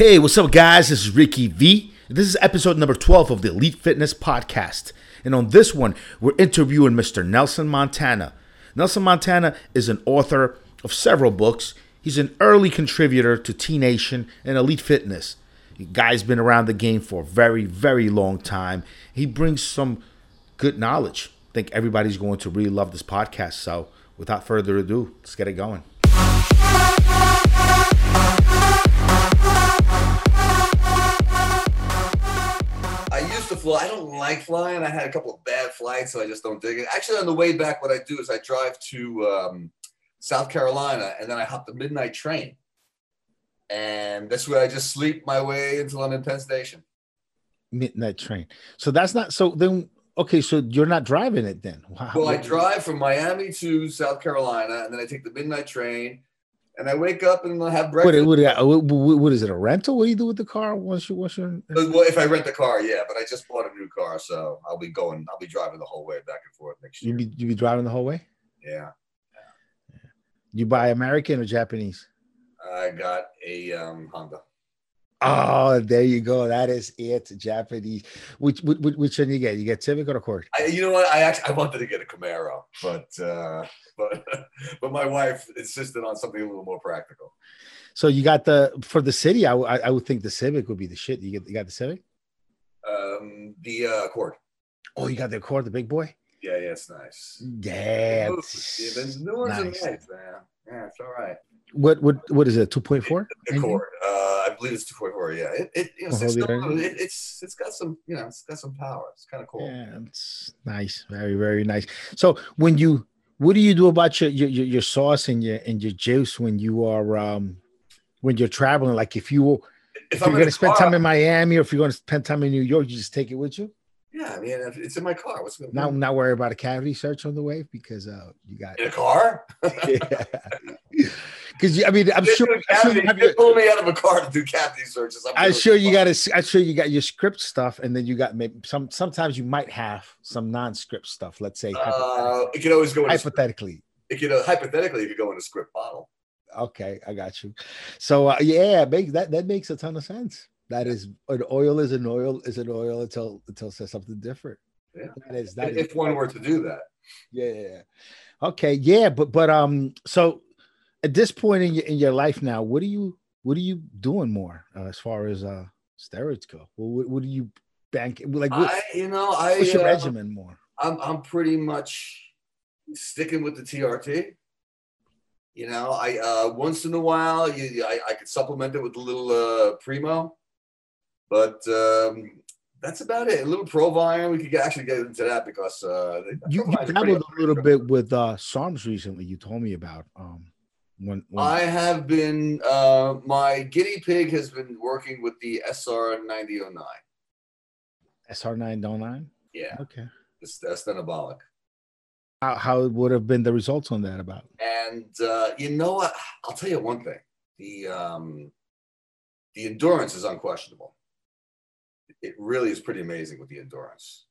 Hey, what's up, guys? This is Ricky V. This is episode number 12 of the Elite Fitness Podcast. And on this one, we're interviewing Mr. Nelson Montana. Nelson Montana is an author of several books. He's an early contributor to T Nation and Elite Fitness. The guy's been around the game for a very, very long time. He brings some good knowledge. I think everybody's going to really love this podcast. So, without further ado, let's get it going. Fly. I don't like flying. I had a couple of bad flights, so I just don't dig it. Actually, on the way back, what I do is I drive to um, South Carolina, and then I hop the midnight train, and that's where I just sleep my way until I'm in Penn Station. Midnight train. So that's not so then okay, so you're not driving it then. Wow. Well, I drive from Miami to South Carolina, and then I take the midnight train, and I wake up and I have breakfast. what, what, what, what is it? A rental? What do you do with the car once you once you're Well, if I rent the car, yeah, but I just bought a new car, so I'll be going. I'll be driving the whole way back and forth next you year. be you be driving the whole way? Yeah, You buy American or Japanese? I got a um, Honda. Oh, there you go. That is it. Japanese. Which which, which one you get? You get Civic or Accord? I, you know what? I actually I wanted to get a Camaro, but uh, but but my wife insisted on something a little more practical. So you got the for the city. I I would think the Civic would be the shit. You get you got the Civic. Um, the uh, Accord. Oh, you got the Accord, the big boy. Yeah, yeah, it's nice. Yeah, the new ones nice. are nice, man. Yeah, it's all right. What what what is it? Two point four. The Accord. Uh, I believe it's two point four. Yeah, it, it, you know, Oh, it's, yeah. still- it, it's it's got some you know it's got some power. It's kind of cool. Yeah, it's nice, very very nice. So when you, what do you do about your your, your, your sauce and your and your juice when you are um when you're traveling? Like if you if, If you're gonna spend car- time in Miami or if you're gonna spend time in New York, you just take it with you. yeah, I mean, it's in my car. What's going Not not worry about a cavity search on the way because uh you got in a car? because I mean I'm They sure, I'm sure you have they your, pull me out of a car to do cavity searches. I'm I'm sure you got to. I'm sure you got your script stuff, and then you got maybe some. Sometimes you might have some non-script stuff. Let's say Uh, it could always go in a script. hypothetically. It could uh, hypothetically, it could go in a script bottle. Okay, I got you. So uh, yeah, make that that makes a ton of sense. That is an oil is an oil is an oil until until it says something different. Yeah. That is that is if one were to do that. yeah, yeah, yeah. Okay, yeah, but but um, so at this point in your in your life now, what are you what are you doing more uh, as far as uh steroids go? Well, what, what do you bank like? What, I, you know, I, what's your uh, regimen more? I'm, I'm pretty much sticking with the TRT. You know, I uh, once in a while, you, I, I could supplement it with a little uh, Primo, but um, that's about it. A little Provine, we could get, actually get into that because uh, You, you dabbled a little bit with uh SARMs recently. You told me about um when, when I have been, uh, my guinea pig has been working with the SR 9009. SR nine oh nine. Yeah, Okay. it's that's anabolic. How how would have been the results on that about? And uh, you know what? I'll tell you one thing: the um, the endurance is unquestionable. It really is pretty amazing with the endurance.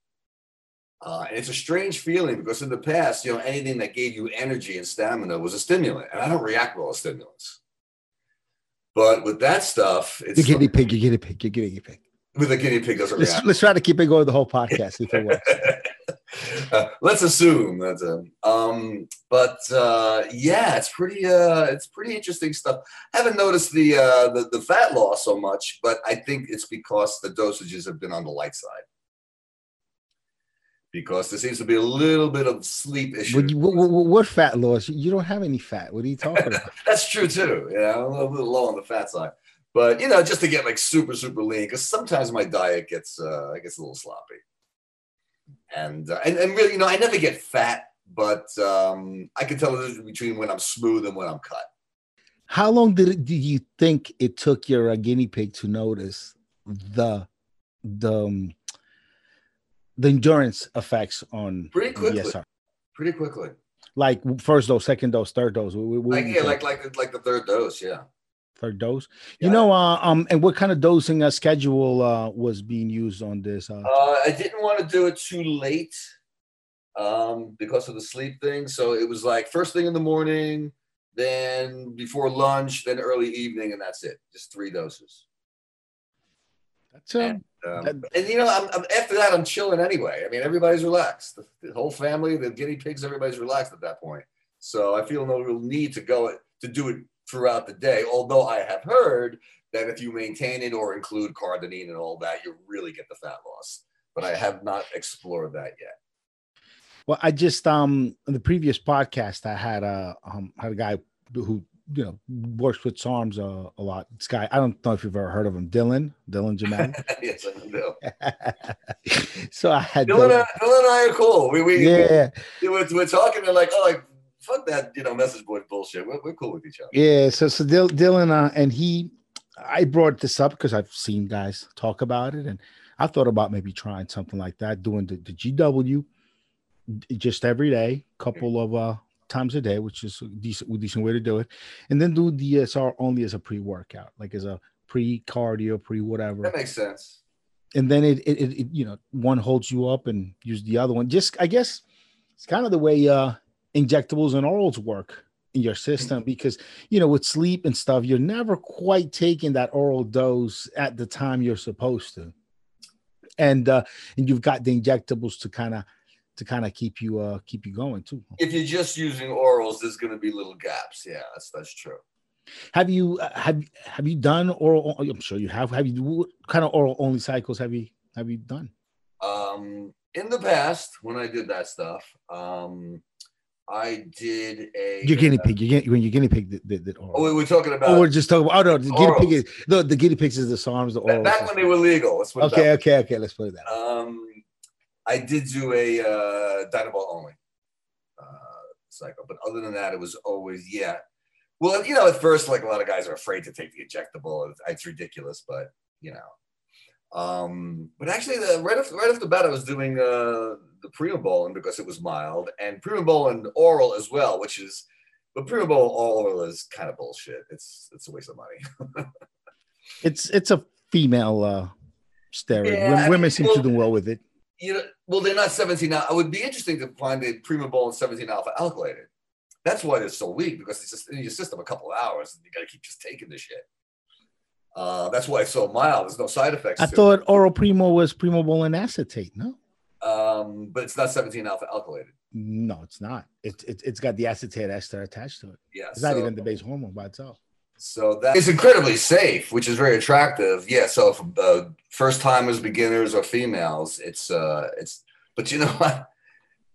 Uh, and it's a strange feeling because in the past, you know, anything that gave you energy and stamina was a stimulant, and I don't react well to stimulants. But with that stuff, it's it's guinea pig, your guinea pig, your guinea pig. with a guinea pig doesn't Let's, react. let's try to keep it going the whole podcast. If it works. Uh, let's assume that's a um but uh yeah it's pretty uh it's pretty interesting stuff I haven't noticed the uh the, the fat loss so much but i think it's because the dosages have been on the light side because there seems to be a little bit of sleep issue What, what, what, fat loss? You don't have any fat. What are you talking about? that's true too you know I'm a little, little low on the fat side but you know just to get like super super lean because sometimes my diet gets uh gets a little sloppy and, uh, and and really you know i never get fat but um i can tell the difference between when i'm smooth and when i'm cut How long did it, do you think it took your uh, guinea pig to notice the the um, the endurance effects on Pretty quickly. ESR? pretty quickly Like first dose, second dose, third dose. What- what like yeah like like like the third dose yeah third dose. You Yeah. know, uh, um, and what kind of dosing uh, schedule uh, was being used on this? Uh, uh i didn't want to do it too late um because of the sleep thing so it was like first thing in the morning then before lunch then early evening and that's it just three doses So, and, um, and you know, I'm, I'm, after that, I'm chilling anyway. I mean, everybody's relaxed. The, the, whole family, the guinea pigs, everybody's relaxed at that point. So I feel no real need to go to do it throughout the day. Although I have heard that if you maintain it or include carnitine and all that, you really get the fat loss. But I have not explored that yet. Well, I just um in the previous podcast I had a um had a guy who you know works with SARMs uh, a lot. This guy, I don't know if you've ever heard of him, Dylan, Dylan Jamal. yes, I know. so I had Dylan, Dylan, Dylan and I are cool. We we yeah, we, we're, we're talking and like oh like fuck that you know message board bullshit. We're, we're cool with each other. Yeah, so so Dylan uh, and he, I brought this up because I've seen guys talk about it, and I thought about maybe trying something like that, doing the, the GW just every day, couple of uh times a day, which is a decent, decent way to do it, and then do DSR only as a pre-workout, like as a pre-cardio, pre-whatever. That makes sense. And then it, it, it, you know, one holds you up and use the other one. Just, I guess, it's kind of the way uh injectables and orals work in your system because you know with sleep and stuff you're never quite taking that oral dose at the time you're supposed to and uh and you've got the injectables to kind of to kind of keep you uh keep you going too. If you're just using orals, there's going to be little gaps. Yeah, that's that's true. Have you uh, have have you done oral? I'm sure you have. Have you what kind of oral only cycles have you have you done? Um, in the past, when I did that stuff, um, I did a. Your guinea pig. You get when your guinea pig did, did, did oral. Oh, we're talking about. Oh, we're just talking about. Oh no, the orals. guinea pig is the, the guinea pigs is the SARMs. The oral. Back when they were legal. Okay, okay, okay. Let's put it that. Um, I did do a uh, Dynabol only uh, cycle, but other than that, it was always yeah. Well, you know, at first, like a lot of guys are afraid to take the injectable. It's ridiculous, but you know. Um, but actually, the, right off right off the bat, I was doing uh, the Primobolan because it was mild, and Primobolan oral as well, which is, but Primobolan oral is kind of bullshit. It's it's a waste of money. it's it's a female uh, steroid. Yeah, women, mean, seem well, to do well with it you know, well, they're not 17 now. It would be interesting to find the a Primobolan 17 alpha alkylated. That's why they're so weak because it's just in your system a couple of hours and you got to keep just taking the shit. Uh, that's why it's so mild. There's no side effects. I thought it. oral primo was primobolan acetate. No, um, but it's not 17 alpha alkylated. No, it's not. It, it, it's got the acetate ester attached to it. Yeah, it's so, not even the base hormone by itself. So that is incredibly safe, which is very attractive. Yeah. So for uh, first timers, beginners, or females, it's uh, it's. But you know what?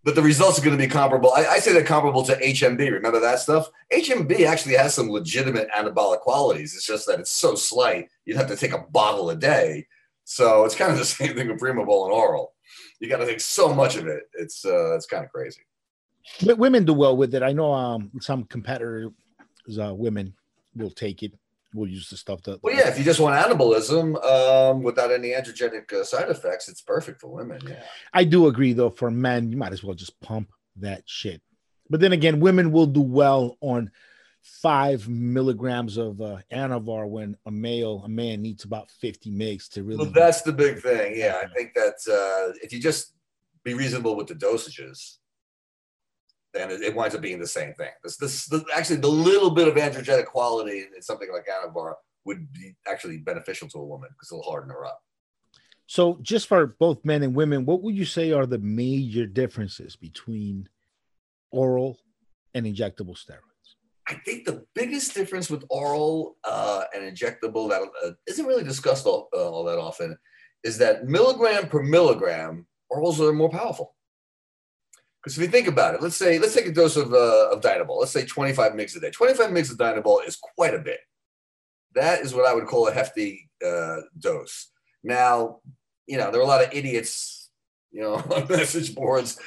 But the results are going to be comparable. I, I, say they're comparable to HMB. Remember that stuff? HMB actually has some legitimate anabolic qualities. It's just that it's so slight. You'd have to take a bottle a day. So it's kind of the same thing with Primobolan oral. You got to take so much of it. It's uh, it's kind of crazy. But women do well with it. I know um, some competitors, uh, women we'll take it. We'll use the stuff that. Well, yeah, if you just want anabolism um, without any androgenic uh, side effects, it's perfect for women. Yeah, I do agree though. For men, you might as well just pump that shit. But then again, women will do well on five milligrams of uh, anavar when a male, a man needs about 50 mgs to really. Well, that's the big thing. Yeah, I think that uh, if you just be reasonable with the dosages, then it, it, winds up being the same thing. This, this, the, actually, the little bit of androgenic quality in something like Anavar would be actually beneficial to a woman because it'll harden her up. So, just for both men and women, what would you say are the major differences between oral and injectable steroids? I think the biggest difference with oral uh, and injectable that uh, not really discussed all, uh, all that often is that milligram per milligram, orals are more powerful. Because if you think about it, let's say let's take a dose of uh, of Dynabol. Let's say 25 mg a day. 25 mg of Dynabol is quite a bit. That is what I would call a hefty uh, dose. Now, you know, there are a lot of idiots, you know, on message boards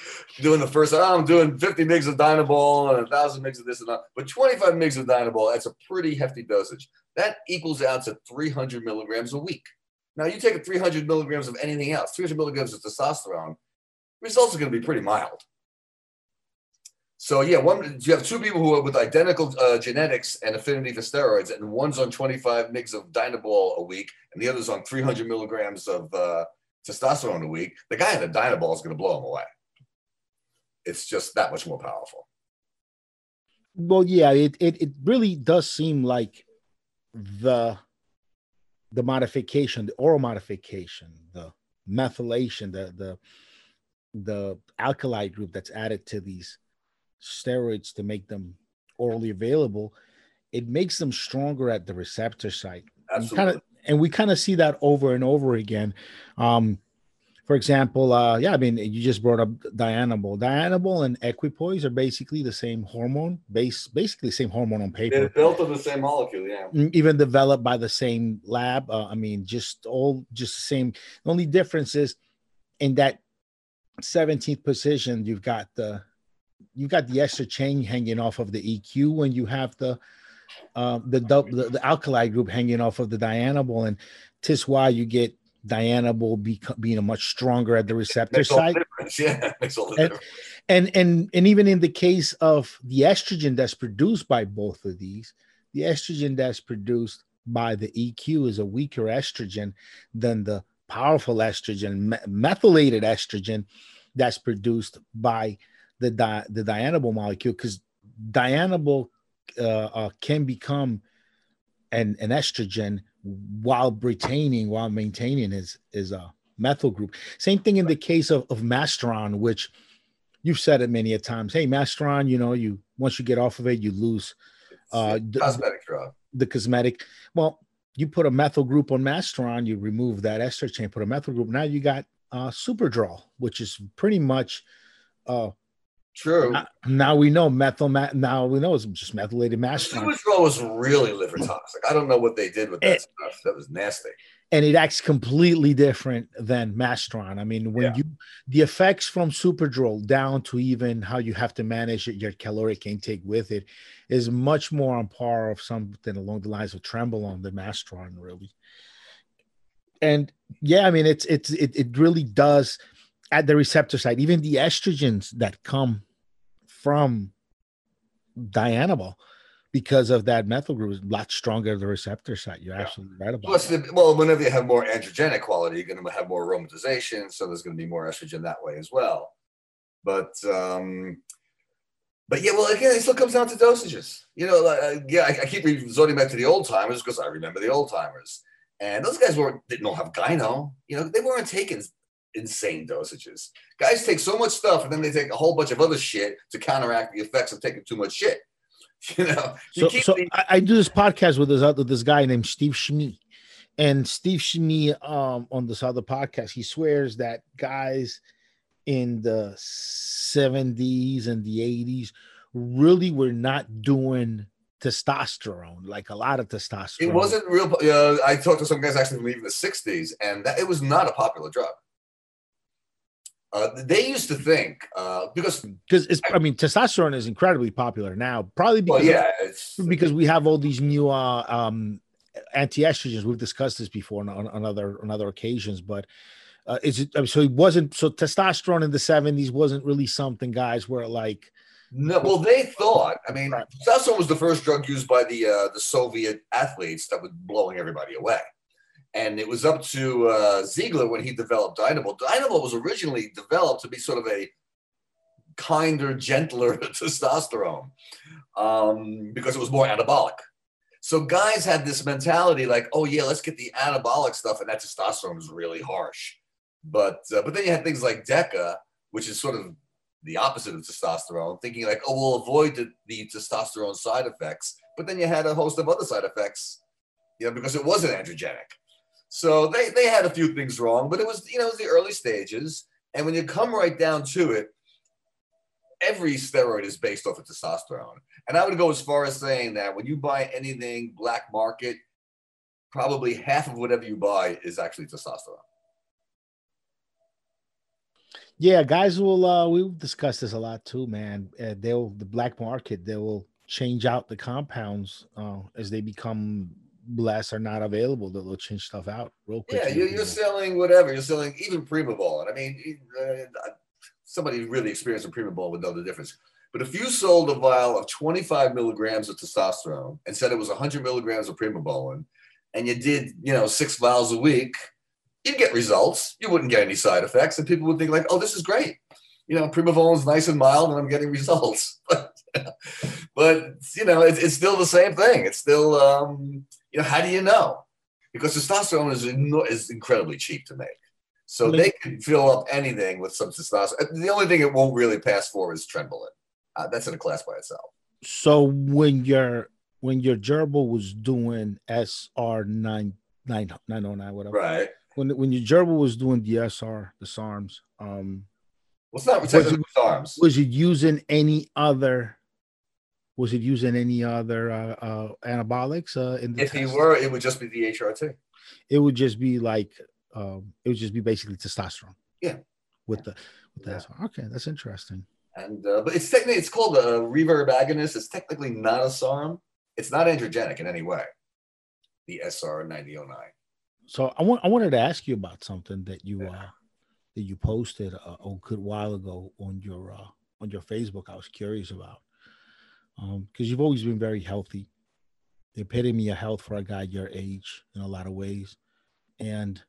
doing the first. Oh, I'm doing 50 mg of Dynabol and a thousand mg of this and that. But 25 mg of Dynabol, that's a pretty hefty dosage. That equals out to 300 milligrams a week. Now, you take 300 milligrams of anything else, 300 milligrams of testosterone, results are going to be pretty mild. So yeah, one you have two people who are with identical uh, genetics and affinity for steroids, and one's on 25 mgs of Dynabol a week, and the other's on 300 milligrams of uh, testosterone a week. The guy on the Dynabol is going to blow him away. It's just that much more powerful. Well, yeah, it it, it really does seem like the the modification, the oral modification, the methylation, the the the alkali group that's added to these steroids to make them orally available, it makes them stronger at the receptor site. Absolutely. Kind of, and we kind of see that over and over again. Um, for example, uh, yeah, I mean, you just brought up Dianabol. Dianabol and equipoise are basically the same hormone, base basically the same hormone on paper. They're built on the same molecule, yeah. Mm, Even developed by the same lab. Uh, I mean, just all just the same. The only difference is in that 17th position, you've got the you've got the extra chain hanging off of the EQ when you have the uh, the, the the alkali group hanging off of the Dianabol, and tis why you get Dianabol be, being a much stronger at the receptor all the. Yeah, makes all the And- difference. And and and even in the case of the estrogen that's produced by both of these, the estrogen that's produced by the EQ is a weaker estrogen than the powerful estrogen, me- methylated estrogen that's produced by the di- the dianabol molecule because dianabol uh, uh, can become an, an estrogen while retaining while maintaining his is a methyl group same thing in the case of, of masteron which you've said it many a times hey masteron you know you once you get off of it you lose uh, a cosmetic drug. the cosmetic. Well, you put a methyl group on Masteron, you remove that ester chain, put a methyl group. Now you got uh, Superdrol, which is pretty much. Uh, True. uh, now we know methyl. Ma- now we know it's just methylated Masteron, Superdraw was really liver toxic. I don't know what they did with that It- stuff. That was nasty. and it acts completely different than Masteron. I mean, when Yeah. you the effects from Superdrol down to even how you have to manage your caloric intake with it is much more on par of something along the lines of Trembolone than Masteron, really. And yeah, I mean, it's it's it, it really does at the receptor side, even the estrogens that come from Dianabol because of that methyl group is a lot stronger the receptor side. You're Yeah. absolutely right about Plus, the, well, whenever you have more androgenic quality, you're going to have more aromatization, so there's going to be more estrogen that way as well. But um, but yeah, well, again, it still comes down to dosages. You know, like, uh, yeah, I, I keep resorting back to the old timers because I remember the old timers, and those guys weren't didn't all have gyno. You know, they weren't taking insane dosages. Guys take so much stuff, and then they take a whole bunch of other shit to counteract the effects of taking too much shit. You know, you So, keep so the- I, I do this podcast with this other this guy named Steve Schmee, and Steve Schmee um, on this other podcast, he swears that guys in the seventies and the eighties really were not doing testosterone like a lot of testosterone. It wasn't real. Uh, I talked to some guys actually from even the '60s, and that, it was not a popular drug. Uh, they used to think uh, because, because it's. I mean, testosterone is incredibly popular now, probably well, because yeah, it's because we have all these new uh, um, anti-estrogens. We've discussed this before on, on, on other on other occasions, but uh, is it I mean, so? It wasn't so testosterone in the seventies wasn't really something guys were like. no. Well, they thought. I mean, Right. testosterone was the first drug used by the uh, the Soviet athletes that was blowing everybody away, and it was up to uh, Ziegler when he developed Dynamo. Dynamo was originally developed to be sort of a kinder, gentler testosterone um, because it was more anabolic. So guys had this mentality like, oh yeah, let's get the anabolic stuff, and that testosterone is really harsh. But uh, but then you had things like DECA, which is sort of the opposite of testosterone, thinking like, oh, we'll avoid the, the testosterone side effects. But then you had a host of other side effects, you know, because it wasn't androgenic. So they they had a few things wrong, but it was you know it was the early stages. And when you come right down to it, every steroid is based off of testosterone. And I would go as far as saying that when you buy anything black market, probably half of whatever you buy is actually testosterone. Yeah, guys will. uh We've discussed this a lot too, man. Uh, they'll the black market. They will change out the compounds uh, as they become less are not available. They'll, they'll change stuff out real quick. Yeah, you're, you're selling whatever. You're selling even Primabol. And I mean, uh, somebody really experienced in Primabol would know the difference. But if you sold a vial of 25 milligrams of testosterone and said it was 100 milligrams of Primobolan, and you did, you know, six vials a week, you'd get results. You wouldn't get any side effects, and people would think like, "Oh, this is great." You know, Primobolan's nice and mild, and I'm getting results. but you know, it's, it's still the same thing. It's still, um, you know, how do you know? because testosterone is, is incredibly cheap to make. So they can fill up anything with some testosterone. The only thing it won't really pass for is trenbolone. Uh, that's in a class by itself. So when your when your gerbil was doing SR nine nine nine oh nine whatever, right? When when your gerbil was doing the SR the SARMs, um, what's well, not was it, SARMs? Was it using any other? Was it using any other uh, uh, anabolics? Uh, in the if test? he were, it would just be the HRT. It would just be like um, it would just be basically testosterone. Yeah. With the with the yeah. okay, that's interesting. And uh, but it's technically it's called a reverb agonist. It's technically not a SARM. It's not androgenic in any way. The SR ninety oh nine. So I want I wanted to ask you about something that you yeah. uh, that you posted a, a, good while ago on your uh, on your Facebook. I was curious about because um, you've always been very healthy, the epitome of health for a guy your age in a lot of ways, and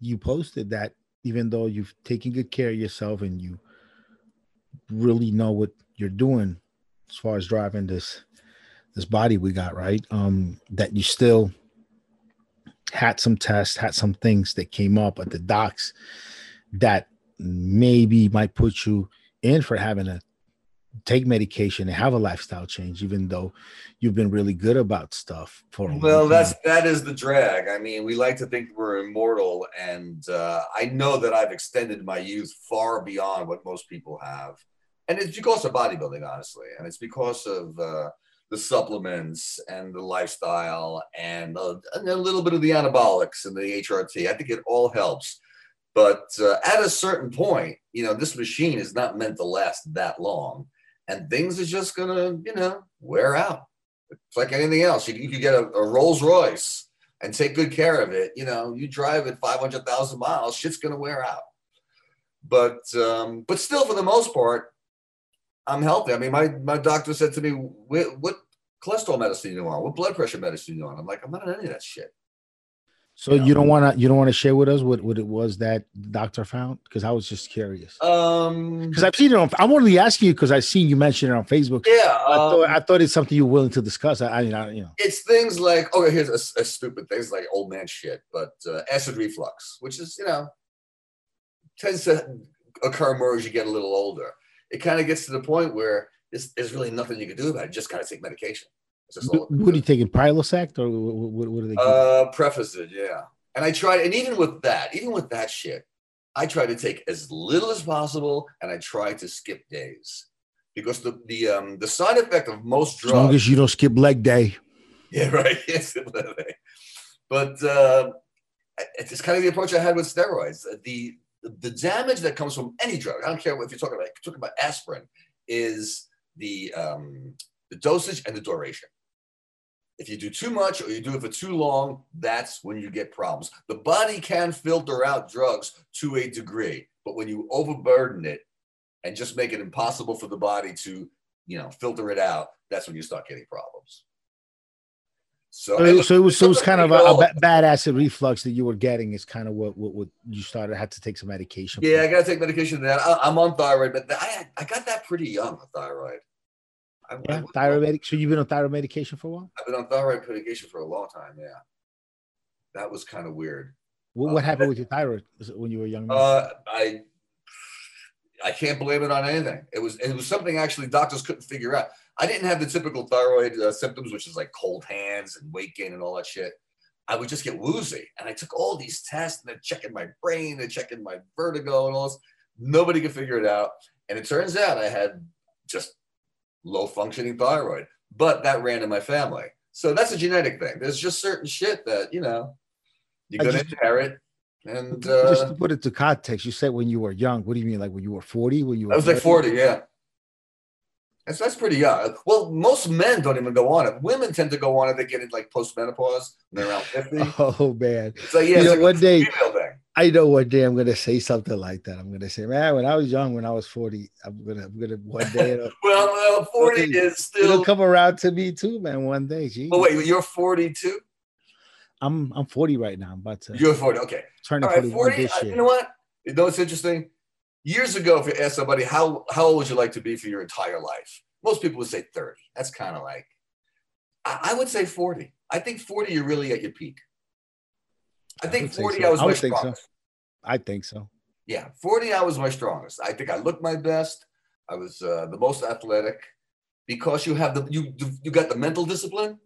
you posted that even though you've taken good care of yourself and you really know what you're doing as far as driving this this body we got right? Um that you still had some tests had some things that came up at the docs that maybe might put you in for having to take medication and have a lifestyle change even though you've been really good about stuff for well that's that is the drag i mean we like to think we're immortal and uh, i know that i've extended my youth far beyond what most people have and it's because of bodybuilding, honestly, and it's because of uh, the supplements and the lifestyle and, uh, and, a little bit of the anabolics and the HRT. I think it all helps. But uh, at a certain point, you know, this machine is not meant to last that long, and things are just gonna, you know, wear out. It's like anything else. You, you could get a, a Rolls Royce and take good care of it. You know, you drive it 500,000 miles, shit's gonna wear out. But um, but still, for the most part, I'm healthy. I mean, my my doctor said to me, "What, what cholesterol medicine you on? What blood pressure medicine you on?" I'm like, "I'm not on any of that shit." So you, know? you don't want to you don't want to share with us what, what it was that doctor found because I was just curious. Um, because I've seen it on. I'm only asking you because I've seen you mention it on Facebook. Yeah, I, um, thought, I thought it's something you're willing to discuss. I, I, you know, it's things like okay, here's a, a stupid things like old man shit, but uh, acid reflux, which is you know tends to occur more as you get a little older it kind of gets to the point where there's, there's really nothing you can do about it. You just gotta take medication. What, are you taking, Prilosec, or what, what, are they? Uh, Prevacid, yeah. And I tried, and even with that, even with that shit, I try to take as little as possible, and I try to skip days because the the um the side effect of most drugs. As long as you don't skip leg day. Yeah, right. Yes, but uh, it's kind of the approach I had with steroids. The the damage that comes from any drug, I don't care if you're talking about, talking about aspirin, is the, um, the dosage and the duration. If you do too much or you do it for too long, that's when you get problems. The body can filter out drugs to a degree, but when you overburden it and just make it impossible for the body to, you know, filter it out, that's when you start getting problems. So, so, so, it was so it was kind of a, a, bad acid reflux that you were getting is kind of what, what, what you started had to take some medication. Yeah, for. I got to take medication. That I, am on thyroid, but I I got that pretty young. Thyroid. I, yeah, I, thyroid medic. So you've been on thyroid medication for a while. I've been on thyroid medication for a long time. Yeah, that was kind of weird. What, what uh, happened with your thyroid when you were young? Uh, I I can't blame it on anything. It was it was something actually doctors couldn't figure out. I didn't have the typical thyroid uh, symptoms, which is like cold hands and weight gain and all that shit. I would just get woozy. And I took all these tests and they're checking my brain, they're checking my vertigo and all this. Nobody could figure it out. And it turns out I had just low functioning thyroid, but that ran in my family. So that's a genetic thing. There's just certain shit that, you know, you're going to inherit. And uh, just to put it to context, you said when you were young. What do you mean? Like when you were 40? When you were I was 30? like 40, yeah. That's, that's pretty young. Well, most men don't even go on it. Women tend to go on it. They get it like post menopause when they're around 50. Oh, man. So, yeah, you know, like one day, I know one day I'm going to say something like that. I'm going to say, man, when I was young, when I was 40, I'm going to, I'm going to one day. well, well, 40 is still. It'll come around to me too, man, one day. Jeez. Oh, wait, you're 42? I'm I'm 40 right now. I'm about to. You're 40. Okay. Turning right, 40. this uh, year. You know what? You know what's interesting? Years ago, if you asked somebody how how old would you like to be for your entire life, most people would say 30. That's kind of like, I, I would say 40. I think 40, you're really at your peak. I think say 40 so. I was I my think so. strongest. I think so. Yeah, 40 I was my strongest. I think I looked my best. I was uh, the most athletic because you have the you you got the mental discipline.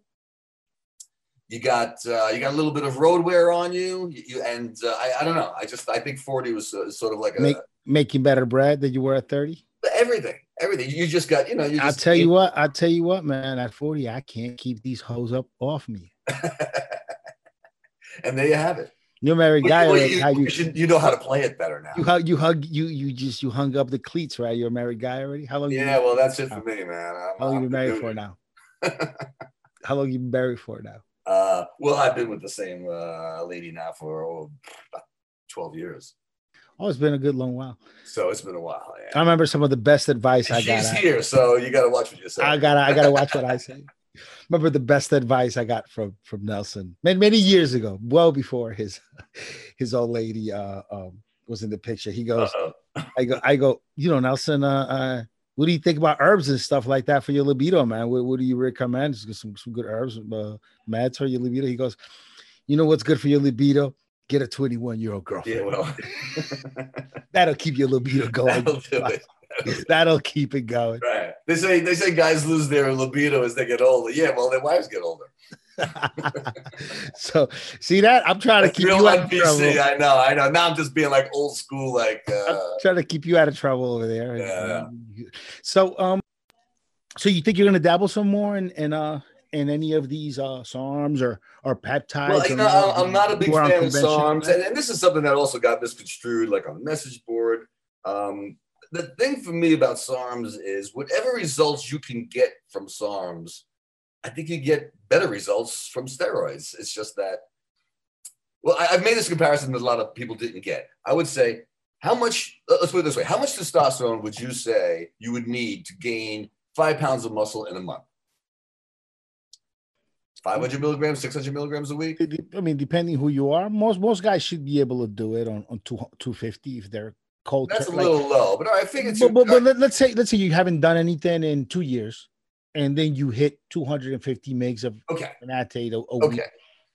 You got uh, you got a little bit of road wear on you, you, you- and uh, I, I don't know. I just I think 40 was uh, sort of like a Make making better bread than you were at 30. everything, everything. You just got you know. You I'll just tell you what, I'll tell you what, man. At 40, I can't keep these hoes up off me. and there you have it. You're a married guy. you- already. you, How you you should- you know how to play it better now. you hug you hug you you just you hung up the cleats, right? You're a married guy already. How long? Yeah, you, well, that's it for me, man. I'm, how long you I'm been married for it. now? How long you been married for now? Uh, well, I've been with the same uh, lady now for oh, about 12 years. Oh, it's been a good long while. So it's been a while. I remember some of the best advice I And got. she's here, so you got to watch what you say. I gotta I gotta watch what I say. Remember the best advice I got from from Nelson many many years ago, well before his his old lady uh um was in the picture. He goes, Uh-oh. I go, I go, you know, Nelson, uh, uh what do you think about herbs and stuff like that for your libido, man? What, what do you recommend? Just some, some good herbs, uh, meds for your libido. He goes, you know what's good for your libido? Get a 21 year old girlfriend. Yeah, well, That'll keep your libido going. that'll do it. That'll keep it going. Right. They say they say guys lose their libido as they get older. Yeah, well, their wives get older. so see that I'm trying to keep you out of trouble. I know, I know. Now I'm just being like old school, like uh, trying to keep you out of trouble over there. Yeah, So um, so you think you're gonna dabble some more in in uh in any of these uh SARMs or or peptides? Well, you know, I'm I'm not a big fan of? SARMs, and, and this is something that also got misconstrued, like on the message board. Um, the thing for me about SARMs is whatever results you can get from SARMs, I think you get better results from steroids. It's just that. Well, I, I've made this comparison that a lot of people didn't get. I would say, how much? Let's put it this way: How much testosterone would you say you would need to gain five pounds of muscle in a month? 500 milligrams, 600 milligrams a week? I mean, depending who you are, most most guys should be able to do it on on two, 250 if they're cold. That's a tur- like- little low, but I think it's but, but, but let, us say let's say you haven't done anything in two years, and then you hit 250 megs of okay. phenate a, a week. Okay.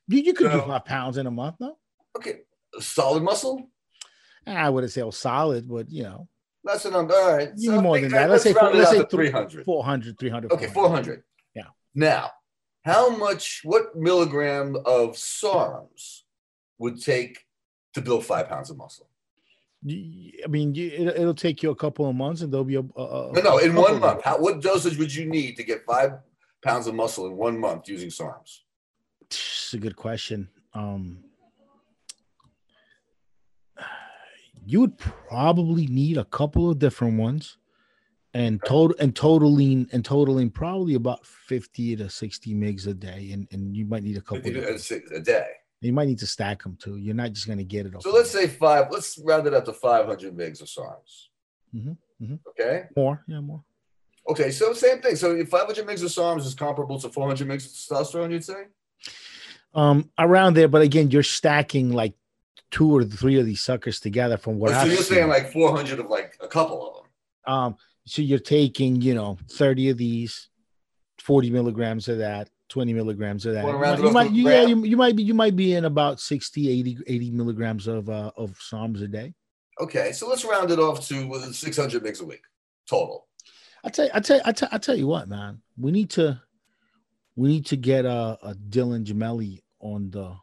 You, you could do five pounds in a month, no? Okay. Solid muscle? I wouldn't say oh, solid, but you know, That's what I'm all right. You need more than that. Let's say four- let's say 300. 400, 300. Okay, 400. Yeah. Now, how much, what milligram of SARMs would take to build five pounds of muscle? I mean, it, it'll take you a couple of months, and there'll be a, a, No, no, in one month. How, what dosage would you need to get five pounds of muscle in one month using SARMs? It's a good question. Um, you would probably need a couple of different ones, and total and totaling and totaling probably about fifty to sixty megs a day, and, and you might need a couple. Of, to- six- a day. You might need to stack them too. You're not just gonna get it. So let's say five, let's round it up to 500 mgs of SARMs. Mhm, mhm. Okay. more, yeah, more. Okay, so same thing. So if 500 mgs of SARMs is comparable to 400 mgs of testosterone, you'd say? Um, around there, but again, you're stacking like two or three of these suckers together from what so I've you're seen. saying like 400 of like a couple of them. Um, so you're taking, you know, 30 of these, 40 milligrams of that, 20 milligrams of that. You might, you yeah, you, you might be you might be in about 60, 80, 80 milligrams of uh of psalms a day. Okay, so let's round it off to uh, 600 mgs a week total. I tell you, I tell you, I tell, I tell you what, man. We need to we need to get uh, a Dylan Gemelli on the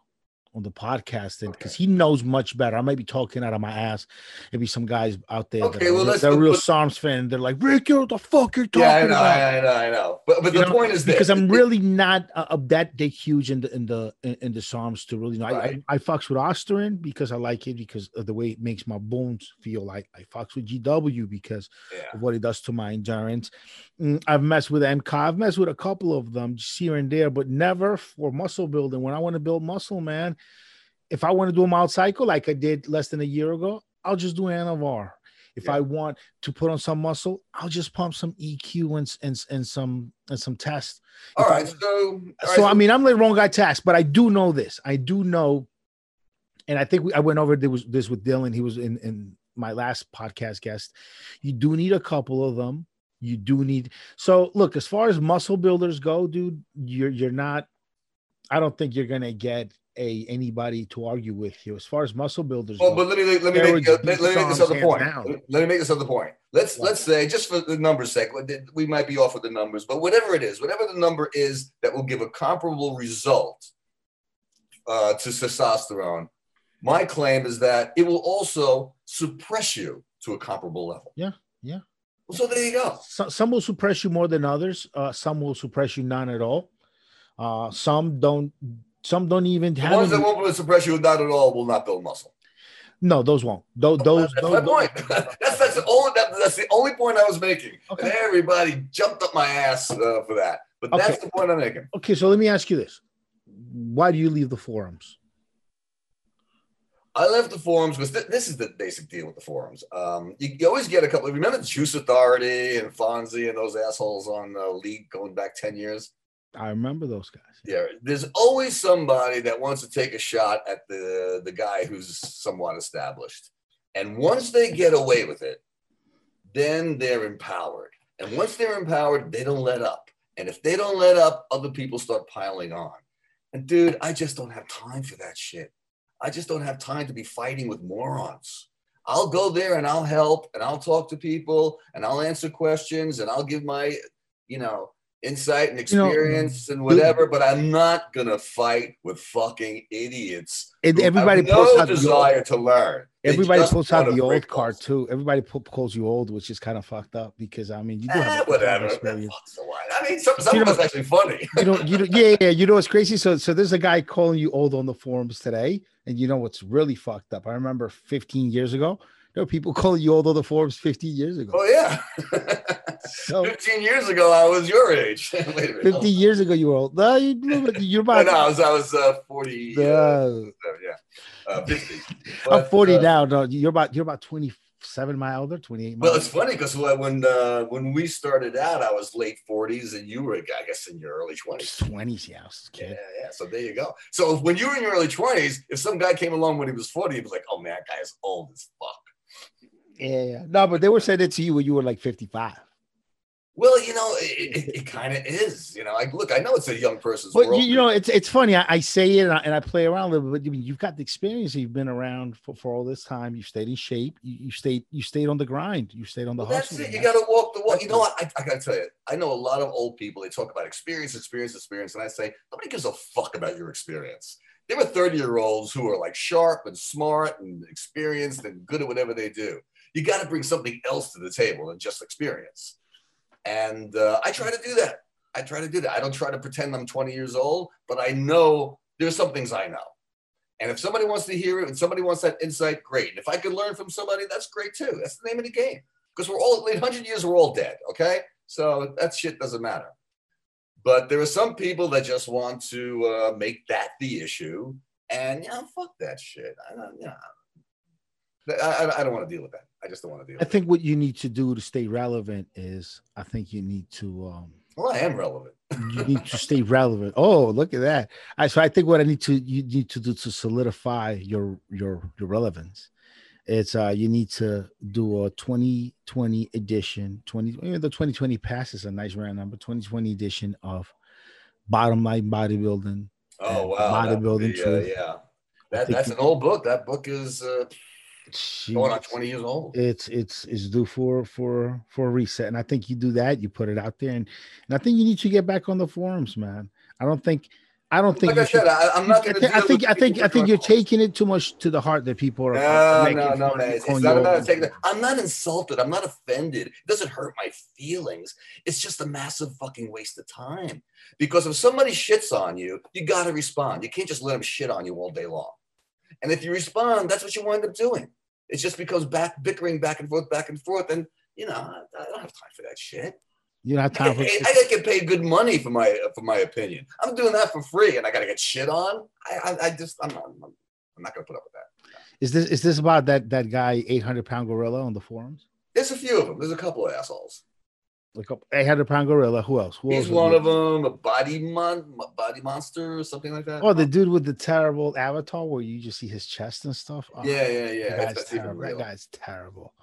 on the podcast and because he knows much better. I might be talking out of my ass. Maybe some guys out there that Okay, are, well, real- let's they're real SARMs fan. They're like, Rick, you're the fuck you're talking Yeah, I know, about. I know, I know. But but You the know, point is this, because I'm really not uh, that that huge in the in the in, in the Psalms to really know. I, Right. I I fucks with Osterin because I like it because of the way it makes my bones feel. Like I fucks with GW because yeah. of what it does to my endurance. Mm, I've messed with MK. I've messed with a couple of them just here and there, but never for muscle building. When I want to build muscle, man, if I want to do a mild cycle like I did less than a year ago, I'll just do Anavar. If Yeah. I want to put on some muscle, I'll just pump some EQ and and, and some and some tests. All If I- so all right, so I mean, I'm the wrong guy to ask, but I do know this. I do know, and I think we, I went over this with Dylan. He was in in my last podcast guest. You do need a couple of them. You do need. So look, as far as muscle builders go, dude, you're you're not I don't think you're gonna get a anybody to argue with you as far as muscle builders. Well, go, but let me let me make, let, let me make this other point. down. Let me make this other point. Let's Yeah. let's say just for the numbers' sake, we might be off with the numbers, but whatever it is, whatever the number is that will give a comparable result uh, to testosterone, my claim is that it will also suppress you to a comparable level. Yeah, yeah. So there you go. So, some will suppress you more than others. Uh, some will suppress you none at all. Uh, some don't. Some don't even The have. ones that any- won't suppress you not at all will not build muscle. no, those won't. Those. those, That's those my point. that's that's the only that, that's the only point I was making. Okay. And everybody jumped up my ass uh, for that. But that's Okay. the point I'm making. Okay, so let me ask you this: Why do you leave the forums? I left the forums because th- this is the basic deal with the forums. Um, you, you always get a couple. Remember the Juice Authority and Fonzie and those assholes on the league going back ten years. I remember those guys. Yeah, there's always somebody that wants to take a shot at the the guy who's somewhat established, and once they get away with it, then they're empowered. And once they're empowered, they don't let up. And if they don't let up, other people start piling on. And dude, I just don't have time for that shit. I just don't have time to be fighting with morons. I'll go there and I'll help and I'll talk to people and I'll answer questions and I'll give my, you know, insight and You know, experience and whatever, but I'm not gonna fight with fucking idiots. And who have everybody no pulls out the old, desire to learn. Everybody pulls out the old card too. Everybody pu- calls you old, which is kind of fucked up because I mean you do have a eh, whatever. experience. I mean, some, some You of it's actually funny. you know, you know, yeah, yeah. You know what's crazy? So, so there's a guy calling you old on the forums today, and you know what's really fucked up? I remember 15 years ago, were people calling you old on the forums 15 years ago. Oh yeah. So 15 years ago, I was your age. Wait a minute. 50 years ago, you were old. No, you, you're No, about. no, I was, I was uh, 40. Uh, Uh, yeah, uh, 50. I'm 40 uh, now. No, you're about you're about 27 my older, 28 my Well, it's funny because when uh, when we started out, I was late 40s, and you were, I guess, in your early 20s. 20s, yeah, I was a Yeah, yeah. So there you go. So when you were in your early 20s, if some guy came along when he was 40, he was like, "Oh man, that guy is old as fuck." Yeah, yeah. No, but they were saying it to you when you were like 55. Well, you know, it, it, it kind of is. You know, like look, I know it's a young person's But world. you, you know, it's it's funny. I, I say it and I, and I play around a little bit. But you- you've got the experience. You've been around for, for all this time. You've stayed in shape. You, you stayed you stayed on the grind. You stayed on the Well, that's it. You got to walk the walk. You know what? I, I got to tell you, I know a lot of old people. They talk about experience, experience, experience, and I say nobody gives a fuck about your experience. There were thirty year olds who are like sharp and smart and experienced and good at whatever they do. You got to bring something else to the table than just experience. And uh, I try to do that. I try to do that. I don't try to pretend I'm 20 years old, but I know there's some things I know. And if somebody wants to hear it and somebody wants that insight, great. And if I can learn from somebody, that's great too. That's the name of the game. Because we're all in 100 years, we're all dead. Okay. So that shit doesn't matter. But there are some people that just want to uh, make that the issue. And yeah, fuck that shit. I don't, yeah. I, I don't want to deal with that. I just don't want to deal I think what you need to do to stay relevant is I think you need to um. Well, I am relevant. you need to stay relevant. Oh, look at that. I so I think what I need to you need to do to solidify your your your relevance. It's uh you need to do a 2020 edition, 20 eh, the 2020 pass is a nice round number, 2020 edition of bottom line bodybuilding. Oh, wow. bodybuilding be, uh, yeah. That, that's an old book. That book is uh, going on 20 years old. it's it's it's due for for for a reset and i think you do that you put it out there and, and i think you need to get back on the forums man i don't think i don't think Like I should- said, I, I'm not I gonna I think I think I think you're taking it too much to the heart that people are. No, making no, no, man. It's, it's not about taking that. I'm not insulted. I'm not offended. It doesn't hurt my feelings. It's just a massive fucking waste of time. Because if somebody shits on you, you got to respond. You can't just let them shit on you all day long. And if you respond, that's what you wind up doing. It just becomes back bickering back and forth, back and forth. And you know, I, I don't have time for that shit. You don't have I time for. get, paid, I gotta get paid good money for my for my opinion. I'm doing that for free, and I gotta get shit on. I I, I just I'm not I'm, I'm not gonna put up with that. Is this is this about that that guy, eight hundred pound gorilla on the forums? There's a few of them. There's a couple of assholes. Like eight hundred pound gorilla. Who else? Who He's else one of them, a body mon, body monster or something like that. Oh, the dude with the terrible avatar where you just see his chest and stuff. Oh, yeah, yeah, yeah. that guy's terrible. That guy's terrible.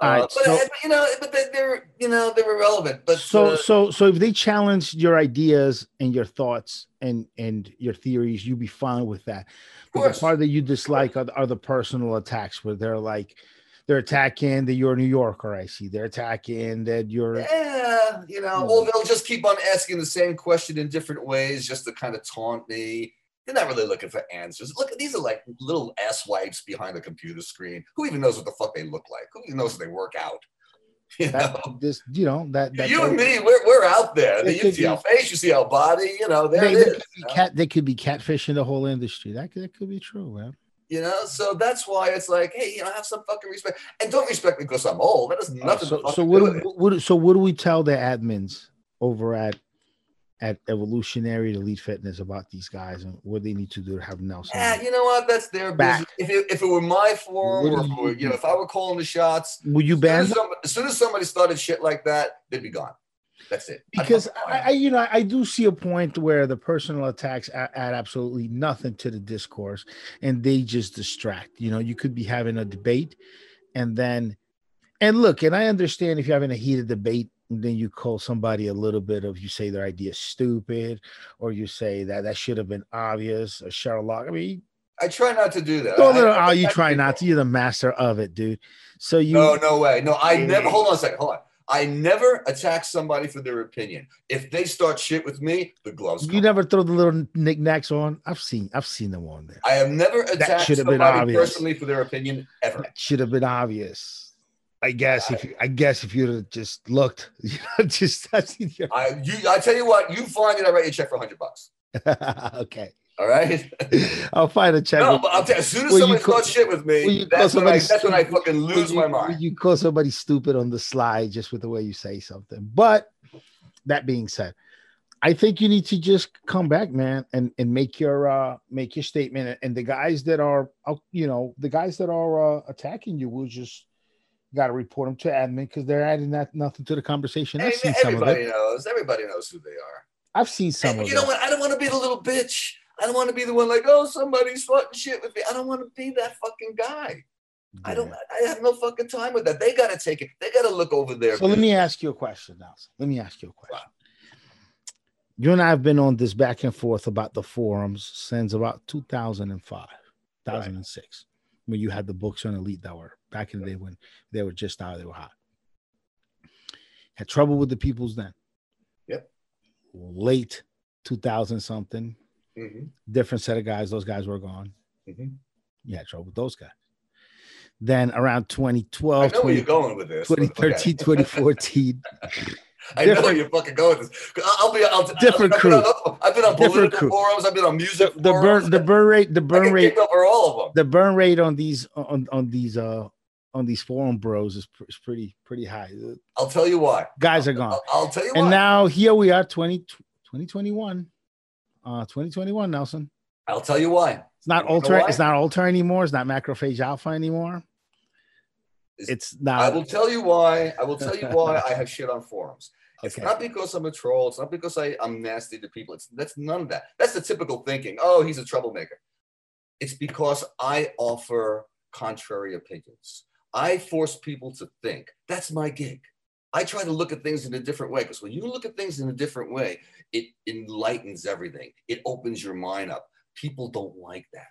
Uh, All right, but, so- uh, you know, but they, they're you know they're relevant. But so uh, so so if they challenged your ideas and your thoughts and and your theories, you'd be fine with that. But the part that you dislike are, are the personal attacks where they're like they're attacking that you're a New Yorker. I see they're attacking that you're. yeah, you know, hmm. well, they'll just keep on asking the same question in different ways just to kind of taunt me. They're not really looking for answers. Look, these are like little ass wipes behind a computer screen. Who even knows what the fuck they look like? Who even knows if they work out? You That, know, this you know that that you and me, we're, we're out there. You see be- our face, you see our body. You know, there they, it they is. could be you know? cat they could be catfishing the whole industry. That could, that could be true, man. You know, so that's why it's like, hey, you know, have some fucking respect, and don't respect me because I'm old. That has oh, nothing. so so what, do, what so what do we tell the admins over at at Evolutionary Elite Fitness about these guys and what they need to do to have Nelson? Yeah, you know what? That's their Back. business. If it, if it were my forum, or do if were, you you know, if I were calling the shots, would you as soon ban as, them? some, as soon as somebody started shit like that, they'd be gone. That's it. Because I, I, you know, I do see a point where the personal attacks add, absolutely nothing to the discourse, and they just distract. You know, you could be having a debate, and then, and look, and I understand if you're having a heated debate, and then you call somebody a little bit of, you say their idea is stupid, or you say that that should have been obvious, or Sherlock. I mean, I try not to do that. no, no, no, I- oh, you try not to. You're the master of it, dude. So you, No, no way. No, I never. Hold on a second. Hold on. I never attack somebody for their opinion. If they start shit with me, the gloves. you come. never throw the little knickknacks on. I've seen, I've seen them on there. I have never attacked somebody personally for their opinion ever. That should have been obvious. I guess if you, I guess if you'd have just looked, you know, just I you. I tell you what. You find it. I write you a check for hundred bucks. okay. All right. I'll find a check. no, but I'll tell you, as soon as somebody starts shit with me, that's when I. somebody That's when I stupid? fucking lose you- my mind. You call somebody stupid on the slide just with the way you say something. But that being said, I think you need to just come back, man, and and make your uh make your statement. And the guys that are, you know, the guys that are uh, attacking you will just got to report them to admin because they're adding that nothing to the conversation. I've Hey, seen man, some of everybody it. knows. Everybody knows who they are. I've seen some And of you know it. what? I don't want to be the little bitch. I don't want to be the one like, oh, somebody's fucking shit with me. I don't want to be that fucking guy. I don't. I have no fucking time with that. They got to take it. They got to look over there. So let me ask you a question now. Let me ask you a question. You and I have been on this back and forth about the forums since about 2005, 2006, when you had the books on Elite that were back in the day when they were just out, they were hot. Had trouble with the peoples then. Yep. Late 2000 something, Mhm, different set of guys. Those guys were gone. mhm. You had trouble with those guys. Then around I 2012, know where 20, you're going with this. but okay. 2013, 2014, I know where you're fucking going with this. I'll be. I'll, Different I've been on crew. I've been on Different political crew. forums. I've been on music the forums. burn the burn rate the burn rate over all of them. the burn rate on these on on these uh on these forum bros is, pr- is pretty pretty high I'll tell you why. guys are gone I'll, I'll tell you and why. now here we are 20 2021 uh 2021 nelson I'll tell you why. it's not ultra it's not ultra anymore it's not macrophage alpha anymore Is- it's not. I will tell you why. I will tell you why I have shit on forums. It's okay not because I'm a troll. It's not because I, I'm nasty to people. It's that's none of that. That's the typical thinking. Oh, he's a troublemaker. It's because I offer contrary opinions. I force people to think. That's my gig. I try to look at things in a different way because when you look at things in a different way, it enlightens everything. It opens your mind up. People don't like that.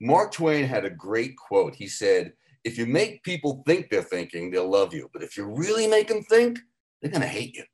Mark Twain had a great quote. He said, If you make people think they're thinking, they'll love you. But if you really make them think, they're going to hate you.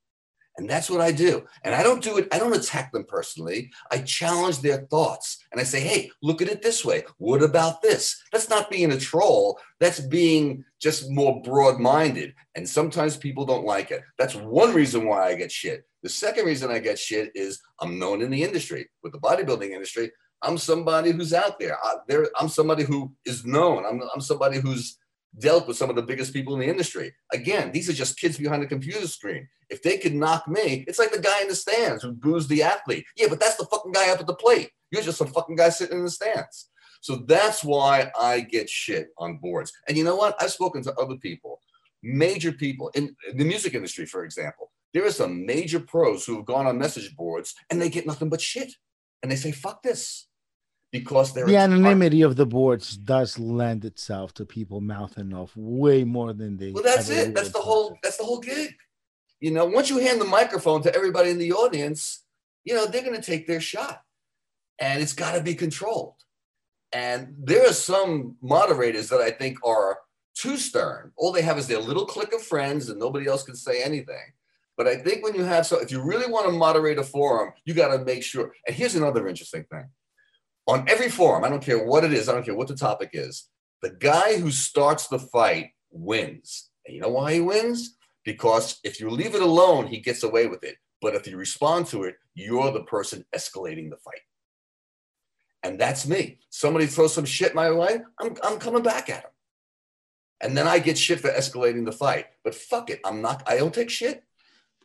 And that's what I do. And I don't do it, I don't attack them personally. I challenge their thoughts and I say, hey, look at it this way. What about this? That's not being a troll. That's being just more broad minded. And sometimes people don't like it. That's one reason why I get shit. The second reason I get shit is I'm known in the industry, with the bodybuilding industry. I'm somebody who's out there. I, there I'm somebody who is known. I'm, I'm somebody who's dealt with some of the biggest people in the industry. Again, these are just kids behind a computer screen. If they could knock me, it's like the guy in the stands who boos the athlete. Yeah, but that's the fucking guy up at the plate. You're just some fucking guy sitting in the stands. So that's why I get shit on boards. And you know what? I've spoken to other people, major people in the music industry, for example. There are some major pros who have gone on message boards and they get nothing but shit. And they say, fuck this. Because they're the anonymity of the boards does lend itself to people mouthing off way more than they. Well, that's it. That's the whole. That's the whole gig. You know, once you hand the microphone to everybody in the audience, you know they're going to take their shot, and it's got to be controlled. And there are some moderators that I think are too stern. All they have is their little clique of friends, and nobody else can say anything. But I think when you have so, if you really want to moderate a forum, you got to make sure. And here's another interesting thing on every forum, I don't care what it is, I don't care what the topic is, the guy who starts the fight wins. And you know why he wins? Because if you leave it alone, he gets away with it. But if you respond to it, you're the person escalating the fight. And that's me. Somebody throws some shit my way, I'm, I'm coming back at him. And then I get shit for escalating the fight. But fuck it, I'm not, I don't take shit.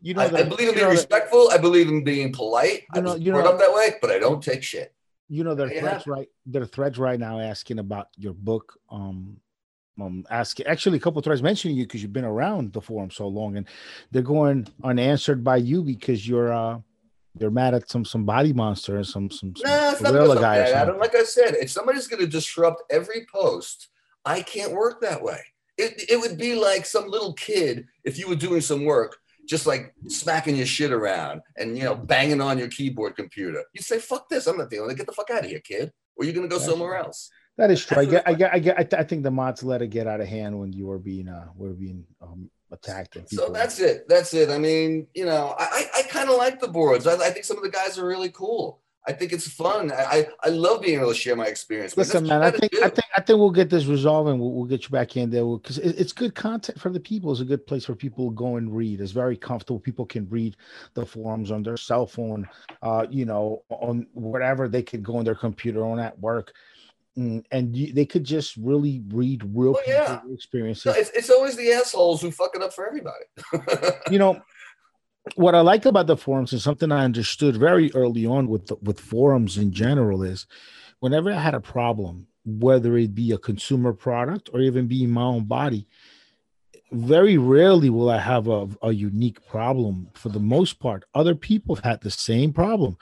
You know, I, I believe in being respectful. I believe in being polite. You know, I you know, up that way, but I don't take shit you know, there are threads right there are threads right now asking about your book. Um, um, asking actually a couple threads mentioning you because you've been around the forum so long, and they're going unanswered by you because you're uh they're mad at some some body monster and some some, some nah, it's gorilla not guy. Adam. Like I said, if somebody's going to disrupt every post, I can't work that way. It, it would be like some little kid if you were doing some work just like smacking your shit around and you know banging on your keyboard computer. You say, "Fuck this! I'm not dealing with it. Get the fuck out of here, kid." Or you're gonna go That's somewhere else. That is true. I get, I get, I get, I, think the mods let it get out of hand when you were being, uh, were being um, attacked. And so that's it. That's it. I mean, you know, I, I kind of like the boards. I, I think some of the guys are really cool. I think it's fun. I, I love being able to share my experience. Listen, man, I think I think I think we'll get this resolved and we'll, we'll get you back in there because it, it's good content for the people. It's a good place for people to go and read. It's very comfortable. People can read the forums on their cell phone, uh, you know, on whatever they could go on their computer on at work. Mm, and you, they could just really read real oh, yeah. experiences. No, it's, it's always the assholes who fuck it up for everybody. you know, what I like about the forums and something I understood very early on with with forums in general is whenever I had a problem, whether it be a consumer product or even be my own body, very rarely will I have a, a unique problem. For the most part, other people have had the same problem,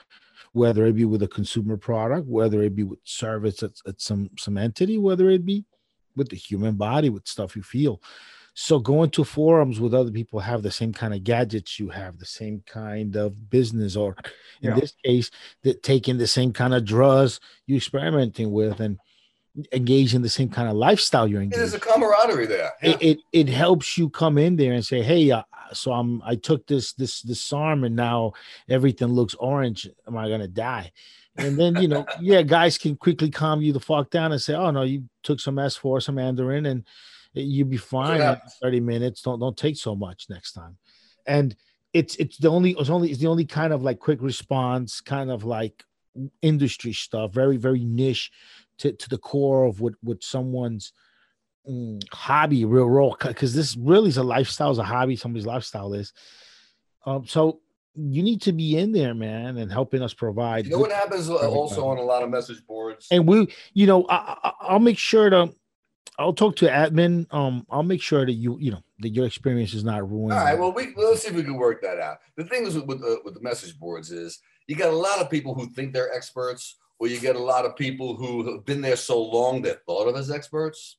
whether it be with a consumer product, whether it be with service at, at some some entity, whether it be with the human body, with stuff you feel. So going to forums with other people have the same kind of gadgets you have, the same kind of business, or in yeah. this case, that taking the same kind of drugs you experimenting with and engaging the same kind of lifestyle you're engaging. There's a camaraderie there. Yeah. It, it, it helps you come in there and say, hey, uh, so I'm I took this this this arm and now everything looks orange. Am I gonna die? And then you know, yeah, guys can quickly calm you the fuck down and say, oh no, you took some S4, some Mandarin, and you'll be fine in 30 minutes. Don't don't take so much next time. And it's it's the only it's only it's the only kind of like quick response, kind of like industry stuff, very, very niche to, to the core of what what someone's mm, hobby, real role, because this really is a lifestyle, is a hobby, somebody's lifestyle is. Um, so you need to be in there, man, and helping us provide. You know what happens also on a lot of message boards, and we, you know, I I, will make sure to I'll talk to admin. Um, I'll make sure that you, you know, that your experience is not ruined. All right. Well, we well, let's see if we can work that out. The thing is with with, uh, with the message boards is you got a lot of people who think they're experts, or you get a lot of people who have been there so long they're thought of as experts.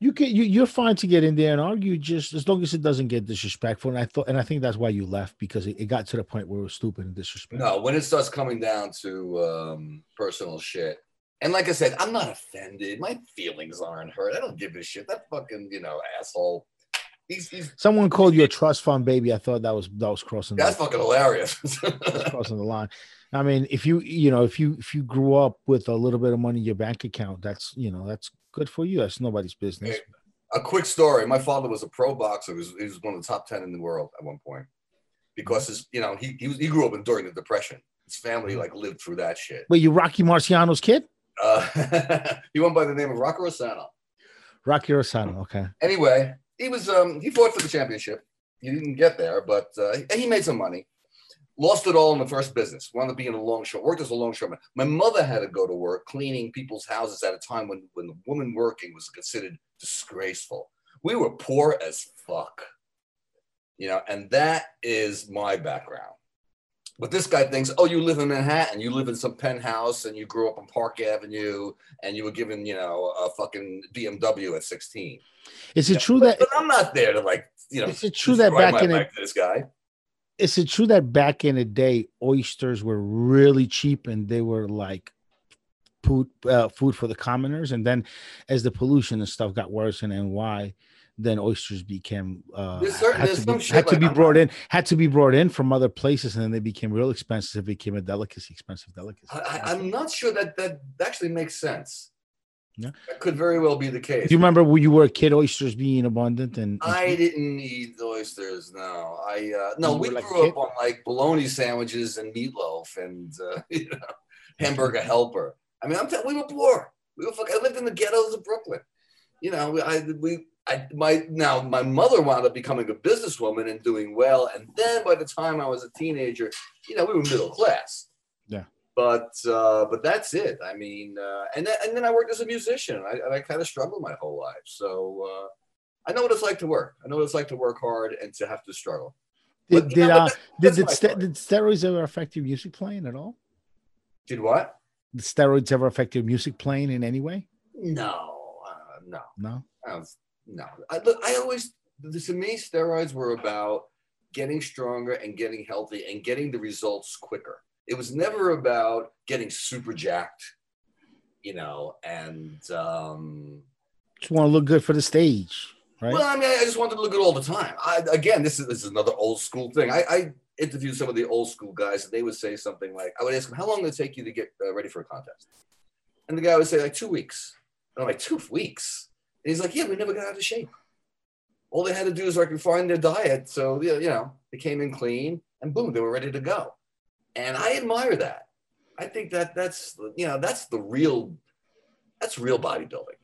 You can you you're fine to get in there and argue just as long as it doesn't get disrespectful. And I thought and I think that's why you left because it, it got to the point where it was stupid and disrespectful. No, when it starts coming down to um, personal shit, and like I said, I'm not offended. My feelings aren't hurt. I don't give a shit. That fucking, you know, asshole. He's, he's someone called you a trust fund baby. I thought that was that was crossing. That's the, fucking hilarious. crossing the line. I mean, if you you know if you if you grew up with a little bit of money in your bank account, that's you know that's good for you. That's nobody's business. Hey, a quick story. My father was a pro boxer. He was, he was one of the top ten in the world at one point because his you know he he, was, he grew up in, during the depression. His family mm-hmm. like lived through that shit. Wait, you Rocky Marciano's kid? Uh, he went by the name of Rocky Rosano. Rocky Rosano. Okay. Anyway, he was um he fought for the championship. He didn't get there, but uh, he made some money. Lost it all in the first business. Wound up being a longshore. Worked as a longshoreman. My mother had to go to work cleaning people's houses at a time when when the woman working was considered disgraceful. We were poor as fuck, you know, and that is my background. But this guy thinks, oh, you live in Manhattan, you live in some penthouse, and you grew up on Park Avenue, and you were given, you know, a fucking BMW at 16. Is it true that But I'm not there to like, you know, Is it true that back in the- this guy? is it true that back in the day oysters were really cheap and they were like food uh, food for the commoners and then as the pollution and stuff got worse in NY then oysters became uh certain- had to be, had to be brought in had to be brought in from other places and then they became real expensive it became a delicacy expensive delicacy I, I'm not sure that that actually makes sense. Yeah. That could very well be the case. do you remember when you were a kid oysters being abundant and, and I didn't eat oysters. No, I uh, no. We like grew up on like bologna sandwiches and meatloaf and uh, you know hamburger helper. I mean, I'm telling we were poor. We were I lived in the ghettos of Brooklyn. You know, we- I we I my now my mother wound up becoming a businesswoman and doing well, and then by the time I was a teenager, you know, we were middle class. Yeah. But uh, but that's it. I mean, uh, and then, and then I worked as a musician. I, and I kind of struggled my whole life. So. Uh, I know what it's like to work. I know what it's like to work hard and to have to struggle. did, But, did, know, uh, that- did, my did steroids ever affect your music playing at all Did what? did steroids ever affect your music playing in any way No, uh, no, no I was, no. I, look, I always, to me, steroids were about getting stronger and getting healthy and getting the results quicker. It was never about getting super jacked, you know, and um, just want to look good for the stage right Well, I mean, I just wanted to look good all the time. I, again, this is this is another old school thing. I, I interviewed some of the old school guys, and they would say something like, "I would ask them, how long did it take you to get uh, ready for a contest?" And the guy would say, "Like two weeks." And I'm like, two weeks?" He's like, "Yeah, we never got out of shape. All they had to do is like refine their diet, so you know, they came in clean, and boom, they were ready to go." And I admire that. I think that that's you know that's the real that's real bodybuilding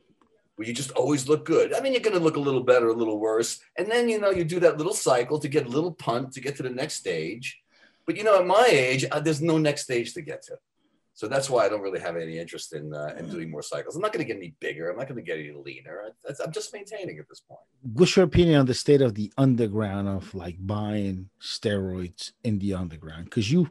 where you just always look good. I mean, you're going to look a little better, a little worse. And then, you know, you do that little cycle to get a little punt to get to the next stage. But, you know, at my age, uh, there's no next stage to get to. So that's why I don't really have any interest in, uh, in doing more cycles. I'm not going to get any bigger. I'm not going to get any leaner. I, I'm just maintaining at this point. what's your opinion on the state of the underground of like buying steroids in the underground because you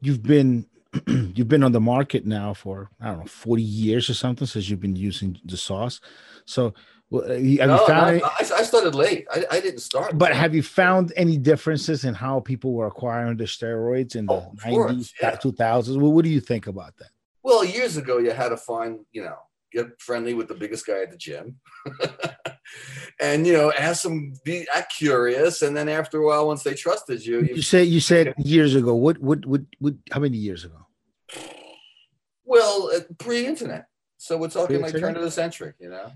you've been you've been on the market now for i don't know 40 years or something since you've been using the sauce so well, have you No, found no, I, I started late. I, I didn't start. but have you found any differences in how people were acquiring the steroids in the Oh, of 90s yeah. 2000s well, what do you think about that Well, years ago, you had to find, you know, get friendly with the biggest guy at the gym, and you know, ask them, be act curious, and then after a while, once they trusted you, you you say you said years ago what what what, what how many years ago well, uh, pre-internet. So we're talking like turn of the century, you know.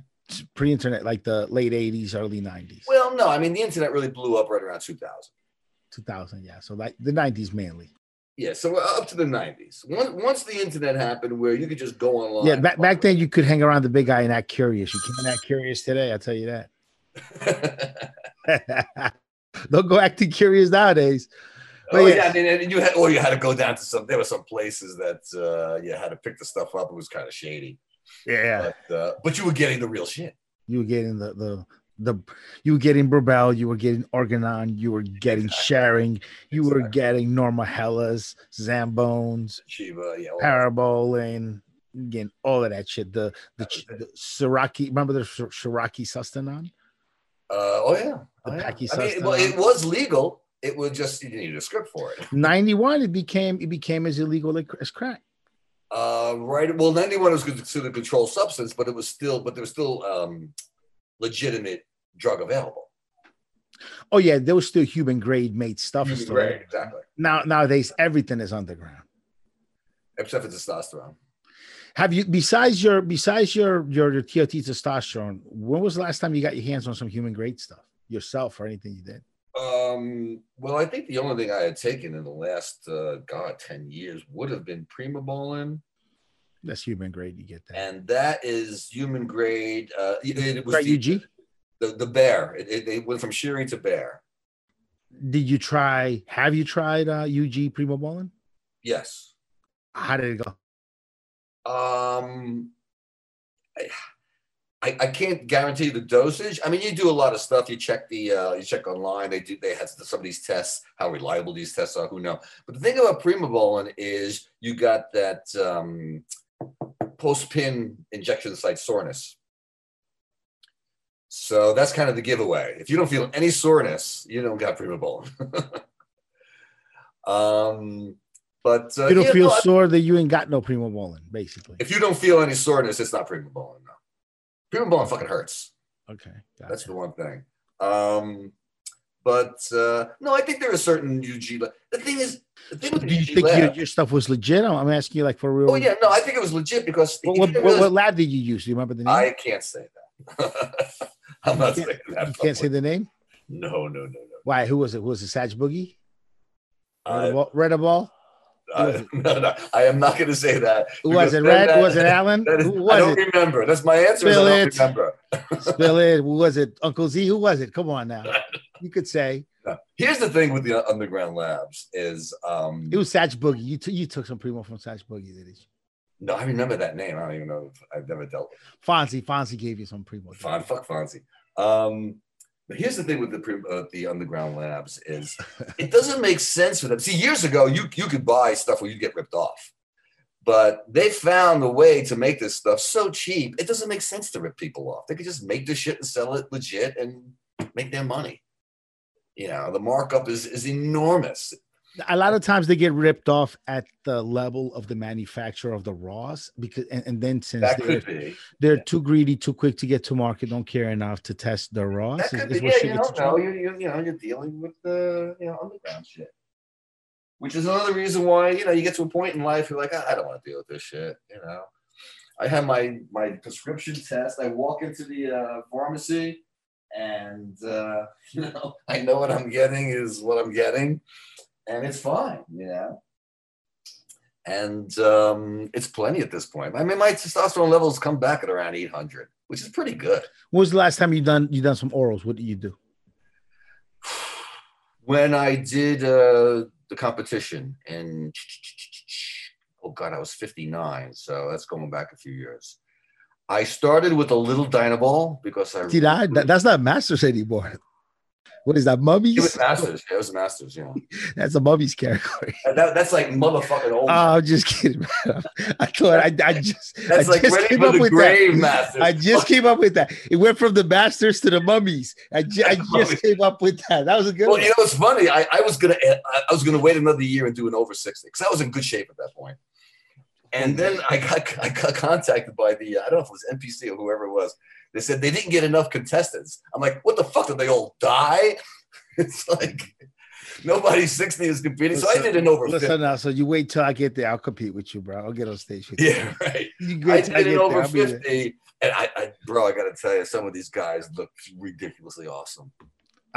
Pre-internet like the late 80s early 90s Well, no, I mean the internet really blew up right around 2000. 2000 yeah so like the 90s mainly Yeah, so up to the 90s. Once, once the internet happened, where you could just go online. Yeah, back, back then you could hang around the big guy and act curious. You can't act curious today, I'll tell you that. Don't go acting curious nowadays. But oh yeah. yeah, I mean, and you had, or you had to go down to some. There were some places that uh, you had to pick the stuff up. It was kind of shady, Yeah. but uh, but you were getting the real shit. You were getting the the the you were getting Burbell, you were getting Organon, you were getting Exactly. Schering, you were getting Norma Hellas, Zambones, Ciba, yeah. Parabolan, getting all of that shit. The the, the Siraki, remember the Shiraki Sustanon? Uh, oh yeah, The oh, yeah. Paki I mean, well, it was legal. It was just you needed a script for it. 91, it became it became as illegal as crack. Uh, right. Well, 91 was considered a controlled substance, but it was still, but there was still um, legitimate drug available. Oh yeah, there was still human grade made stuff. still. Right, exactly. Now nowadays everything is underground. Except for testosterone. Have you besides your besides your your, your TOT testosterone? When was the last time you got your hands on some human grade stuff yourself or anything you did? Um, well, I think the only thing I had taken in the last, uh, God, 10 years would have been prima Primobolan. That's human grade. You get that. And that is human grade. Uh, it, it was Right, the, UG. the, the Bayer. It, it, it went from Schering to Bayer. Did you try? Have you tried uh, UG Primobolan? Yes. How did it go? Um, I, I, I can't guarantee the dosage. I mean, you do a lot of stuff. You check the uh, you check online. They do they have some of these tests. How reliable these tests are, who know? But the thing about primobolan is you got that um, post pin injection site soreness. So that's kind of the giveaway. If you don't feel any soreness, you don't got primobolan. um, but uh, you don't yeah, feel no, I- sore that you ain't got no primobolan, basically. if you don't feel any soreness, it's not primobolan. No, primobolan fucking hurts. Okay, gotcha. That's the one thing. Um, but uh, no, I think there are certain UG. la- The thing is, the thing with Do you UG think your, lab. your stuff was legit? I'm asking you like for real. Oh yeah, no, I think it was legit because What, what, what, lab did you use? Do you remember the name? I can't say that. I'm not saying that. you can't say the name. No, no, no, no. Why? Who was it? Who was it? Sag Boogie? Red Uh, ball? Red ball? Uh, no, no, I am not going to say that. Was it? Red? that- was it Alan? is- Who I don't it? remember. That's my answer. Spill I don't it. remember. Spill it. Who was it? Uncle Z? Who was it? Come on now. You could say No. Here's the thing with the underground labs is um it was Sag Boogie. You, t- you took some primo from Sag Boogie, did you? no, I remember that name. I don't even know if I've never dealt with Fonzie. Fonzie gave you some primo. Fon, fuck Fonzie. Um, but here's the thing with the pre- uh, the underground labs is it doesn't make sense for them. See, years ago, you you could buy stuff where you'd get ripped off, but they found a way to make this stuff so cheap. It doesn't make sense to rip people off. They could just make this shit and sell it legit and make their money. You know, the markup is is enormous. A lot of times they get ripped off at the level of the manufacturer of the raws because and, and then since That they're, be. they're too greedy too quick to get to market don't care enough to test the raws That could is be. what Yeah, you don't know. You're, you're you know you're dealing with the you know underground shit, which is another reason why you know you get to a point in life you're like I, I don't want to deal with this shit. You know, I have my my prescription test. I walk into the uh, pharmacy, and uh, you know I know what I'm getting is what I'm getting, and it's fine. You know. And um, it's plenty at this point. I mean, my testosterone levels come back at around 800, which is pretty good. when was the last time you done you done some orals what did you do when I did uh, the competition in oh god, I was 59, so that's going back a few years. I started with a little Dianabol because I that, that- that's not masters anymore what is that Mummies? it was Masters. Yeah, it was Masters. Yeah, that's a mummies category that, that's like motherfucking old. oh i'm just kidding man. i thought i, I just that's I like just came up the with that. grave Masters. I just came up with that. It went from the masters to the mummies. I, ju- I Mummies. just came up with that. That was a good well, one. you know, it's funny. I, I was gonna I I was gonna wait another year and do an over 60 because I was in good shape at that point. And then I got I got contacted by the I don't know if it was NPC or whoever it was. They said they didn't get enough contestants. I'm like, what the fuck? Did they all die? It's like nobody 60 is competing. So I did an over 50. Listen now, so you wait till I get there. I'll compete with you, bro. I'll get on stage with you. Yeah, right. You I did an over there. 50. And I, I bro, I gotta tell you, some of these guys look ridiculously awesome.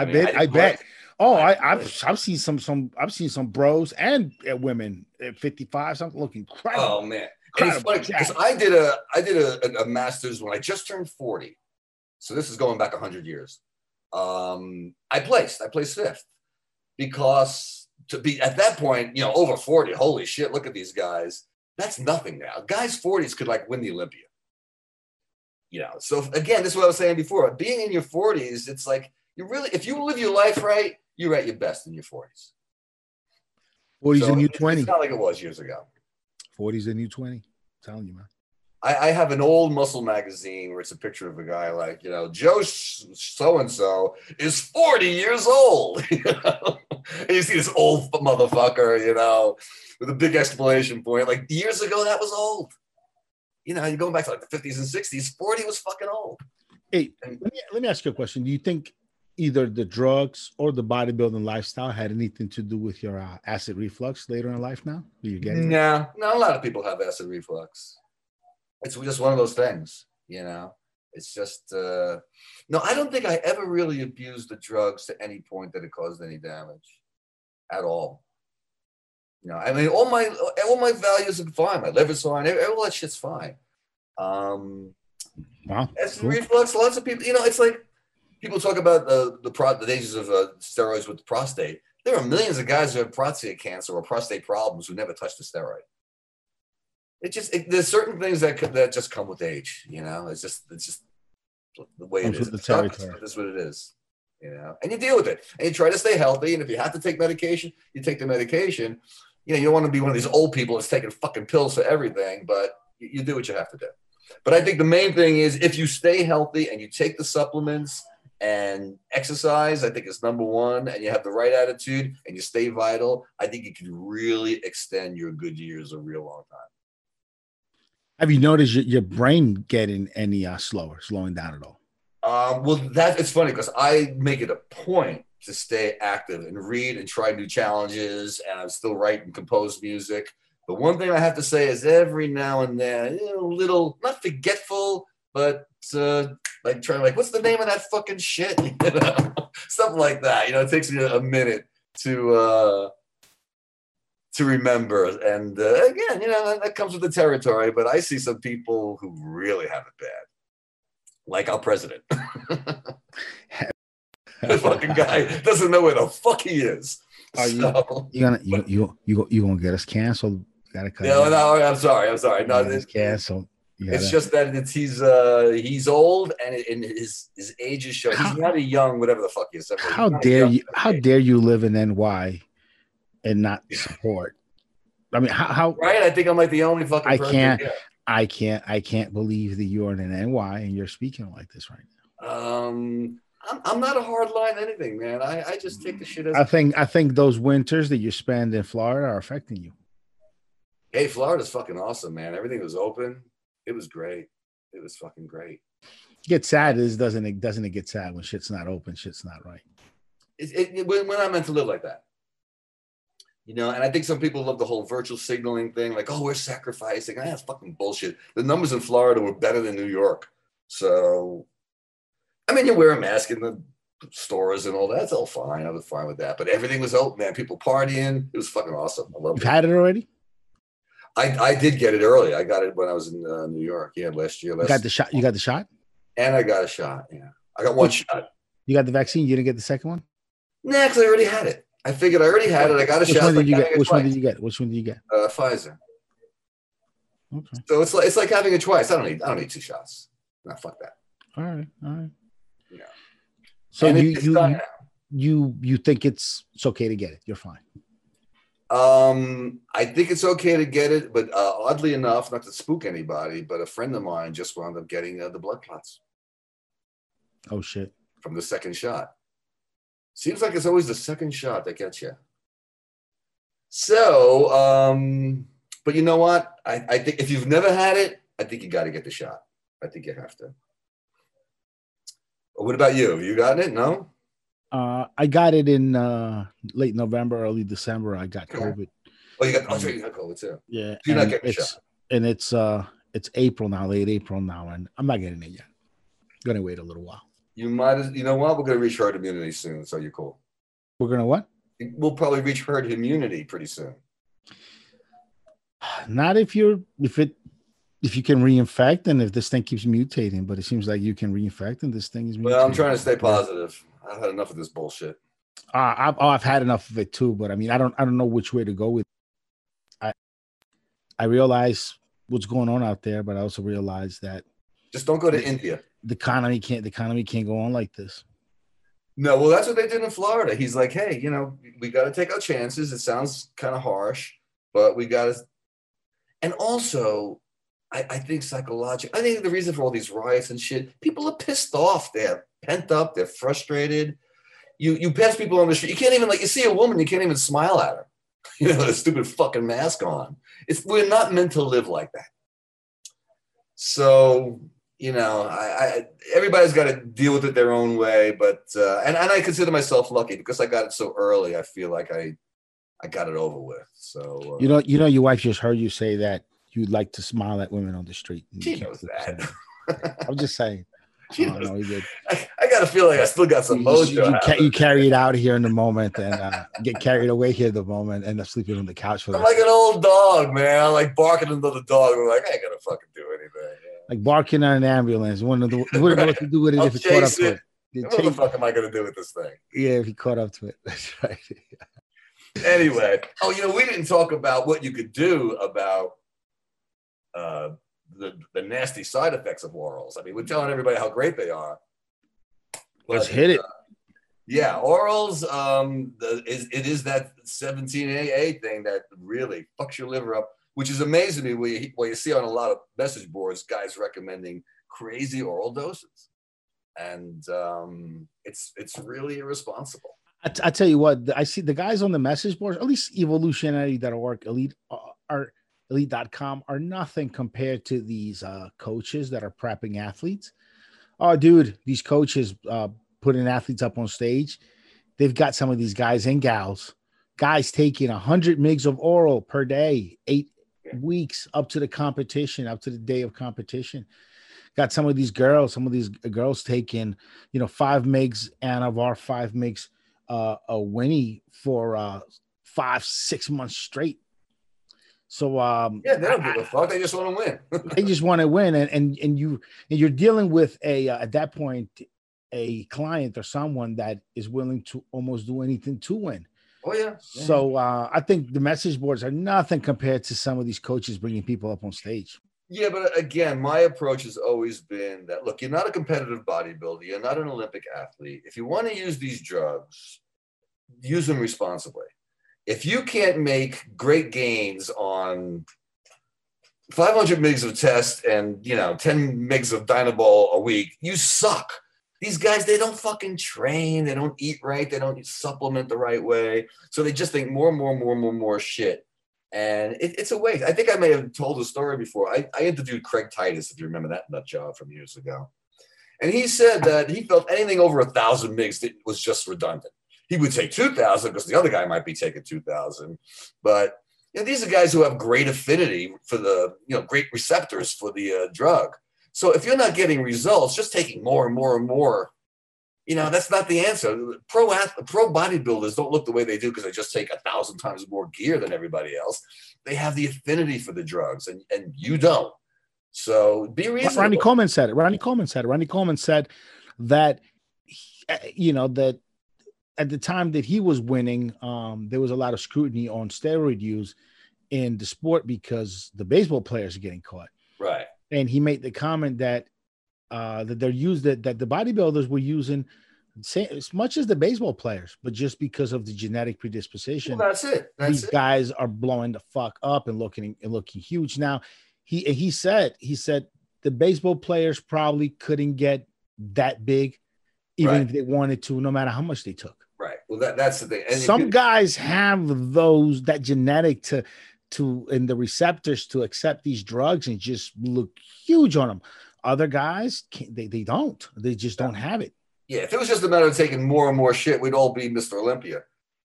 I mean, bet. didn't I bet. Oh, I I, didn't I've I've seen some some I've seen some bros and uh, women at 55 something looking incredible. Oh man. It's Incredible funny because I did a I did a, a, a master's when I just turned 40. So this is going back 100 years. Um, I placed, I placed fifth because to be at that point, you know, over 40, holy shit, look at these guys. That's nothing now. Guys 40s could like win the Olympia. You know, so again, this is what I was saying before. Being in your 40s, it's like you really, if you live your life right, you're at your best in your 40s. 40's So new it's- 20. It's not like it was years ago. 40's the new 20. I'm telling you, man. I, I have an old muscle magazine where it's a picture of a guy like, you know, Joe so and so is 40 years old. You know? and you see this old motherfucker, you know, with a big exclamation point. Like years ago, that was old. You know, you're going back to like the 50s and 60s, 40 was fucking old. Hey, let me, let me ask you a question. Do you think either the drugs or the bodybuilding lifestyle had anything to do with your uh, acid reflux later in life now? Do you get it? No, no, a lot of people have acid reflux. It's just one of those things, you know. It's just uh no, I don't think I ever really abused the drugs to any point that it caused any damage at all. You know, I mean, all my all my values are fine. My liver's fine. All that shit's fine. Um, Wow. acid cool. reflux. Lots of people, you know, it's like people talk about the the, pro, the dangers of uh, steroids with the prostate. There are millions of guys who have prostate cancer or prostate problems who never touched a steroid. It just it, there's certain things that could- that just come with age. You know, it's just it's just the way it is. the territory. That's what it is. You know, and you deal with it, and you try to stay healthy. And if you have to take medication, you take the medication. You know, you don't want to be one of these old people that's taking fucking pills for everything, but you, you do what you have to do. But I think the main thing is if you stay healthy and you take the supplements and exercise, I think is number one, and you have the right attitude and you stay vital, I think you can really extend your good years a real long time. Have you noticed your, brain getting any uh, slower, slowing down at all? Um, well, that it's funny because I make it a point to stay active and read and try new challenges, and I'm still write and compose music. The one thing I have to say is every now and then, you know, a little not forgetful, but uh, like trying like, what's the name of that fucking shit? You know, something like that. You know, it takes me a minute to uh, to remember. And uh, again, you know, that, that comes with the territory. But I see some people who really have it bad, like our president. the fucking guy doesn't know where the fuck he is. Are you- So- You gonna you you you you gonna get us canceled? You gotta cut. no, no, I'm sorry. I'm sorry. No, it- canceled. It's just that it's he's uh he's old and, it, and his his age is showing. He's not a young whatever the fuck he is. How dare you? How kid. dare you live in NY and not support? I mean, how, how Right? I think I'm like the only fucking. I can't- here. I can't I can't believe that you're in an NY and you're speaking like this right now. Um, I'm, I'm not a hard line anything, man. I, I just take the shit as. I think I think those winters that you spend in Florida are affecting you. hey, Florida's fucking awesome, man. Everything was open. It was great. It was fucking great. Get sad is doesn't it doesn't it get sad when shit's not open, shit's not right. it, it, we're not meant to live like that. You know, and I think some people love the whole virtual signaling thing, like, oh, we're sacrificing. Ah, that's fucking bullshit. The numbers in Florida were better than New York. So, I mean, you wear a mask in the stores and all that. That's all fine. I was fine with that. But everything was open, man. People partying. It was fucking awesome. I love You've it. had it already? I, I did get it early. I got it when I was in uh, New York. Yeah, last year. You Last, got the shot. You got the shot? and I got a shot. Yeah. I got one shot. You got the vaccine? You didn't get the second one? Nah, because I already had it. I figured I already had it. I got a Which shot. one did you get? Which one did you get? Which one did you get? Uh, Pfizer. Okay. So it's like it's like having it twice. I don't need I don't need two shots. No, fuck that. All right. All right. Yeah. So And you you, you you you think it's it's okay to get it? You're fine. Um, I think it's okay to get it, but uh, oddly enough, not to spook anybody, but a friend of mine just wound up getting uh, the blood clots Oh shit. from the second shot. Seems like it's always the second shot that gets you. So, um, but you know what? I, I think if you've never had it, I think you got to get the shot. I think you have to. What about you? Have you gotten it? No. Uh, I got it in uh, late November, early December. I got COVID. Oh, you got. Oh, sorry, you got COVID too. Yeah, You're not getting it's and it's uh it's April now, late April now, and I'm not getting it yet. Gonna wait a little while. You might. as You know what? We're gonna reach herd immunity soon, so you're cool. We're gonna what? We'll probably reach herd immunity pretty soon. Not if you're if it if you can reinfect and if this thing keeps mutating, but it seems like you can reinfect and this thing is. Well, I'm trying to stay positive. I've had enough of this bullshit. Uh, I've, oh, I've had enough of it too, but I mean, I don't, I don't know which way to go with. I, I realize what's going on out there, but I also realize that Just don't go to India. the economy can't, the economy can't go on like this. No, well, that's what they did in Florida. He's like, hey, you know, we got to take our chances. It sounds kind of harsh, but we got to. And also, I, I think psychologically, I think the reason for all these riots and shit, people are pissed off. They're pent up. They're frustrated. You you pass people on the street. You can't even like you see a woman. You can't even smile at her. You know, a stupid fucking mask on. It's we're not meant to live like that. So you know, I, I everybody's got to deal with it their own way. But uh, and and I consider myself lucky because I got it so early. I feel like I I got it over with. So uh, You know, you know, your wife just heard you say that you'd like to smile at women on the street. she knows that. I'm just saying. she Oh, no, you did. I, I got to feel like I still got some You, mojo. you, you, ca- you carry it out here in the moment and uh, get carried away here in the moment, end up sleeping on the couch for I'm like an old dog, man. I'm like barking into the dog. I'm like, I ain't gonna fucking do anything. like barking on an ambulance. Wouldn't know, wouldn't know what to do with it I'll if he caught up chase to it. it. What the fuck am I gonna do with this thing? yeah, if he caught up to it. That's right. Anyway, oh, you know, we didn't talk about what you could do about uh, the, the nasty side effects of orals. I mean, we're telling everybody how great they are. Let's hit it. Uh, yeah, orals um, the, is it is that 17AA thing that really fucks your liver up, which is amazing to me. Where you, where you see on a lot of message boards, guys recommending crazy oral doses, and um, it's it's really irresponsible. I, t- I tell you what, I see the guys on the message boards, at least evolutionary.org, elite uh, are elite.com are nothing compared to these uh, coaches that are prepping athletes. Oh, dude, these coaches uh, putting athletes up on stage. They've got some of these guys and gals, guys taking 100 mgs of oral per day, eight weeks up to the competition, up to the day of competition. Got some of these girls, some of these girls taking, you know, five mgs Anavar, five mgs uh, a Winnie for uh, five, six months straight. So um, yeah, they don't give a fuck. They just want to win. they just want to win, and and and you and you're dealing with a uh, at that point a client or someone that is willing to almost do anything to win. Oh yeah. yeah. So uh, I think the message boards are nothing compared to some of these coaches bringing people up on stage. Yeah, but again, my approach has always been that look, you're not a competitive bodybuilder, you're not an Olympic athlete. If you want to use these drugs, use them responsibly. If you can't make great gains on 500 mgs of test and you know 10 mgs of Dianabol a week, you suck. These guys, they don't fucking train, they don't eat right, they don't supplement the right way, so they just think more, and more, and more, and more, more shit and it, it's a waste. I think I may have told the story before. I, I interviewed Craig Titus, if you remember that nut job from years ago. And he said that he felt anything over a thousand MIGs was just redundant. He would take 2,000 because the other guy might be taking 2,000. But you know, these are guys who have great affinity for the, you know, great receptors for the uh, drug. So if you're not getting results, just taking more and more and more you know, that's not the answer. Pro pro bodybuilders don't look the way they do because they just take a thousand times more gear than everybody else. They have the affinity for the drugs, and, and you don't. So be reasonable. Ronnie Coleman said it. Ronnie Coleman said it. Ronnie Coleman said that eh, you know that at the time that he was winning, um, there was a lot of scrutiny on steroid use in the sport because the baseball players are getting caught. Right. And he made the comment that uh, that they're used that, that the bodybuilders were using as much as the baseball players, but just because of the genetic predisposition, well, that's it. That's these it. guys are blowing the fuck up and looking and looking huge. Now, he he said he said the baseball players probably couldn't get that big, even right. if they wanted to, no matter how much they took. Well, that, that's the thing. And Some could, guys have those that genetic to to and the receptors to accept these drugs and just look huge on them. Other guys, they, they don't. They just don't have it. Yeah, if it was just a matter of taking more and more shit, we'd all be Mr. Olympia.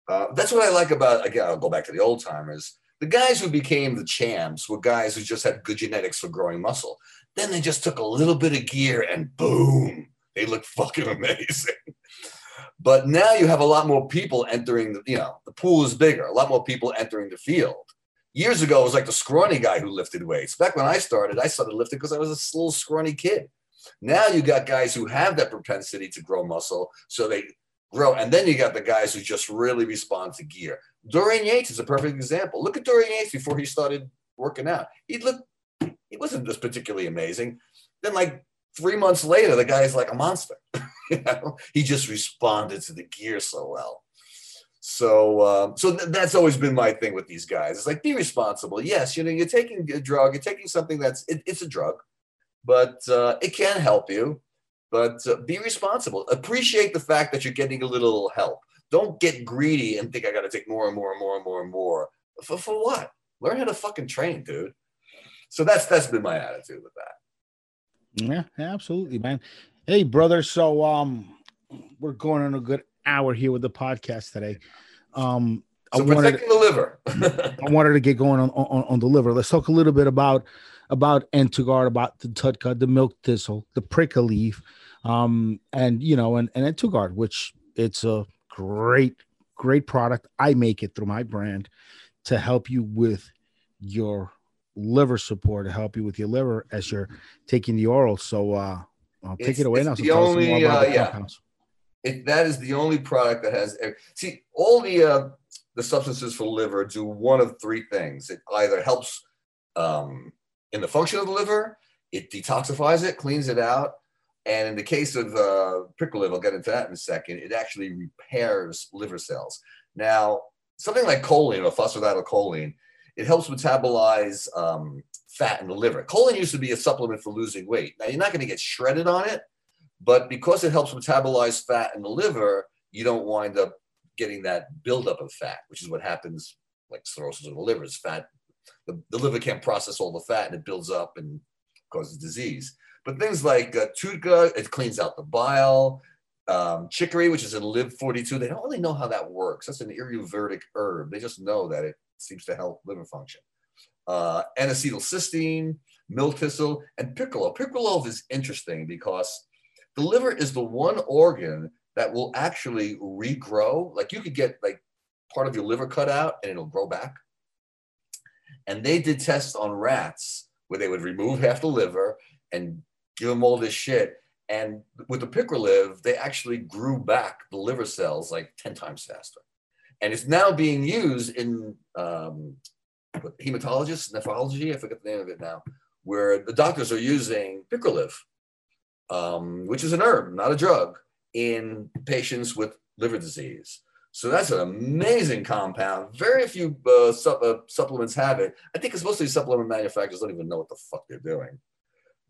Uh, that's what I like about, again, I'll go back to the old timers. The guys who became the champs were guys who just had good genetics for growing muscle. Then they just took a little bit of gear and boom, they look fucking amazing. But now you have a lot more people entering the, you know, the pool is bigger, a lot more people entering the field years ago, it was like the scrawny guy who lifted weights. Back when I started, I started lifting because I was a little scrawny kid. Now you got guys who have that propensity to grow muscle, so they grow. And then you got the guys who just really respond to gear. Dorian Yates is a perfect example. Look at Dorian Yates before he started working out. He looked, he wasn't just particularly amazing. Then, like three months later, the guy's like a monster. know, he just responded to the gear so well. So, um, so th- that's always been my thing with these guys. It's like be responsible. Yes, you know, you're taking a drug. You're taking something that's it, it's a drug, but uh, it can help you. But uh, be responsible. Appreciate the fact that you're getting a little help. Don't get greedy and think I got to take more and more and more and more and more. For, for what? Learn how to fucking train, dude. So that's that's been my attitude with that. Yeah, absolutely, man. Hey, brother. So um, we're going on a good hour here with the podcast today. Um, so I wanted, the liver. I wanted to get going on, on, on the liver. Let's talk a little bit about about Entogard, about the TUDCA, the milk thistle, the prickle leaf, um, and you know, and and Entogard, which it's a great great product. I make it through my brand to help you with your liver support, to help you with your liver as you're taking the oral. So uh, I'll take it's, it away now. So the only, uh, yeah. It, that is the only product that has see all the uh, the substances for liver do one of three things. It either helps um, in the function of the liver, it detoxifies it, cleans it out. And in the case of uh, prickly liver, I'll get into that in a second, it actually repairs liver cells. Now, something like choline or phosphatidylcholine, it helps metabolize um, fat in the liver. Choline used to be a supplement for losing weight. Now, you're not going to get shredded on it, but because it helps metabolize fat in the liver, you don't wind up getting that buildup of fat, which is what happens like cirrhosis of the liver. Is fat, the, the liver can't process all the fat and it builds up and causes disease. But things like uh, TUDCA, it cleans out the bile. Um, chicory, which is in LIV42, they don't really know how that works. That's an ayurvedic herb. They just know that it seems to help liver function. Uh, N-acetylcysteine, milk thistle, and Picroliv. Picroliv is interesting because the liver is the one organ that will actually regrow. Like you could get like part of your liver cut out and it'll grow back. And they did tests on rats where they would remove half the liver and give them all this shit. And with the Picroliv, they actually grew back the liver cells like 10 times faster. And it's now being used in um, hematologists, nephrology, I forget the name of it now, where the doctors are using Picroliv, um, which is an herb, not a drug, in patients with liver disease. So that's an amazing compound. Very few uh, uh, supplements have it. I think it's mostly supplement manufacturers don't even know what the fuck they're doing.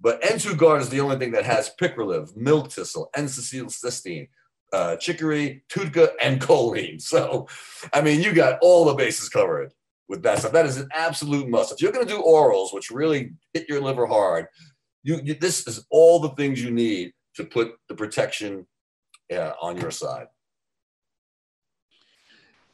But N2 Guard is the only thing that has Picroliv, milk thistle, N-acetylcysteine, uh, chicory, TUDCA, and choline. So, I mean, you got all the bases covered with that stuff. That is an absolute must. If you're going to do orals, which really hit your liver hard, you, you this is all the things you need to put the protection uh, on your side.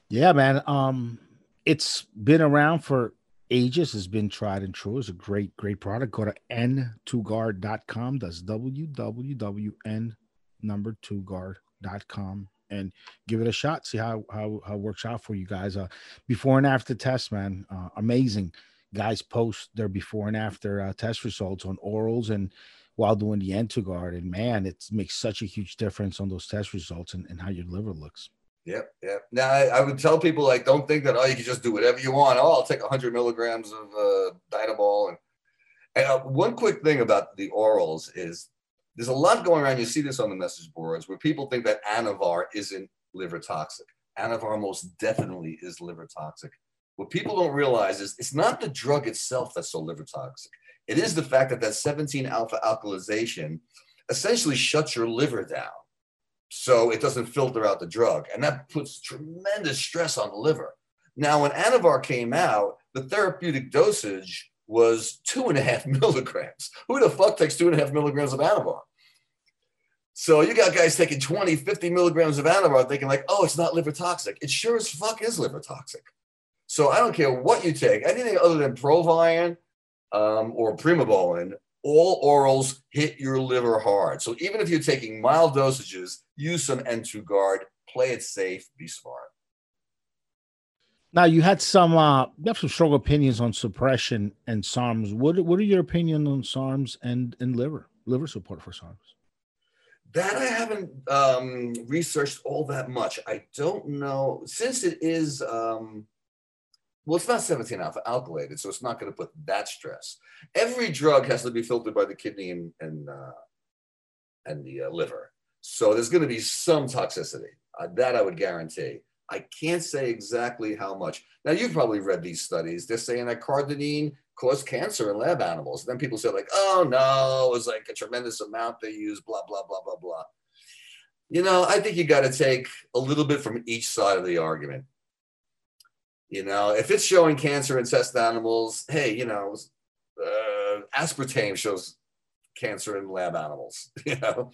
Yeah, man. Um, it's been around for ages. It's been tried and true. It's a great, great product. Go to n2guard.com. That's www.n number two guard.com and give it a shot. See how how how it works out for you guys. Uh, before and after test, man, uh, amazing. Guys post their before and after uh, test results on orals and while doing the N2Guard, and man, it makes such a huge difference on those test results and, and how your liver looks. Yep, yep. Now I, I, would tell people like, don't think that oh, you can just do whatever you want. Oh, I'll take 100 milligrams of uh. And, and uh, one quick thing about the orals is there's a lot going around. You see this on the message boards where people think that Anavar isn't liver toxic. Anavar most definitely is liver toxic. What people don't realize is it's not the drug itself that's so liver toxic. It is the fact that that 17 alpha alkylation essentially shuts your liver down so it doesn't filter out the drug. And that puts tremendous stress on the liver. Now, when Anavar came out, the therapeutic dosage was two and a half milligrams. Who the fuck takes two and a half milligrams of Anavar? So you got guys taking 20, 50 milligrams of Anavar thinking like, oh, it's not liver toxic. It sure as fuck is liver toxic. So I don't care what you take, anything other than Proviron um, or Primobolan all orals hit your liver hard. So even if you're taking mild dosages, use some N2 guard, play it safe, be smart. Now you had some uh you have some strong opinions on suppression and SARMs. What what are your opinions on SARMs and and liver liver support for SARMs? That I haven't um, researched all that much. I don't know since it is um, well, it's not 17 alpha alkylated, so it's not going to put that stress. Every drug has to be filtered by the kidney and and, uh, and the uh, liver, so there's going to be some toxicity. Uh, that I would guarantee. I can't say exactly how much. Now you've probably read these studies. They're saying that cardarine caused cancer in lab animals. And then people say like, "Oh no, it was like a tremendous amount they used." Blah blah blah blah blah. You know, I think you got to take a little bit from each side of the argument. You know, if it's showing cancer in test animals, hey, you know, uh, aspartame shows cancer in lab animals. You know,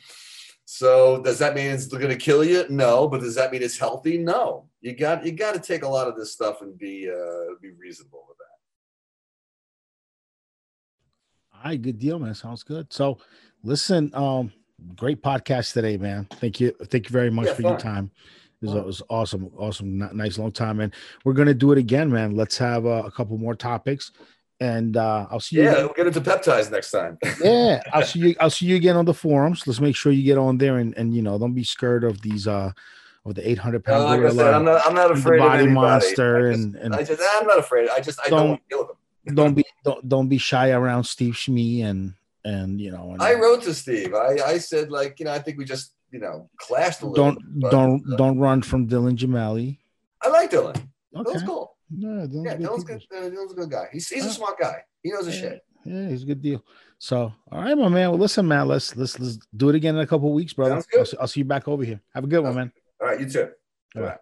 so does that mean it's going to kill you? No, but does that mean it's healthy? No. You got you got to take a lot of this stuff and be uh, be reasonable with that. All right, good deal, man. Sounds good. So, listen, um, great podcast today, man. Thank you, thank you very much yeah, for fine. your time. It was, it was awesome, awesome, nice long time, and we're gonna do it again, man. Let's have uh, a couple more topics, and uh, I'll see you. Yeah, again. we'll get into peptides next time. yeah, I'll see you. I'll see you again on the forums. Let's make sure you get on there, and and you know, don't be scared of these uh of the 800 pound no, like I said, I'm not, I'm not afraid body monster I just, and, and I just I'm not afraid. I just I don't, don't deal with them. don't be don't don't be shy around Steve Schmee and and you know. And, I wrote to Steve. I I said like you know I think we just you know clashed a little. don't bit, don't uh, don't run from Dylan Gemelli. I like Dylan. Okay. Cool. Yeah, Dylan's Yeah, good Dylan's good. Uh, Dylan's a good guy. He's he's Uh, a smart guy. He knows his yeah. shit. Yeah, he's a good deal. So, all right, my man. Well, listen, man. Let's let's let's do it again in a couple of weeks, brother. Good. I'll, see- I'll see you back over here. Have a good one, man. All right, you too. All All right. right.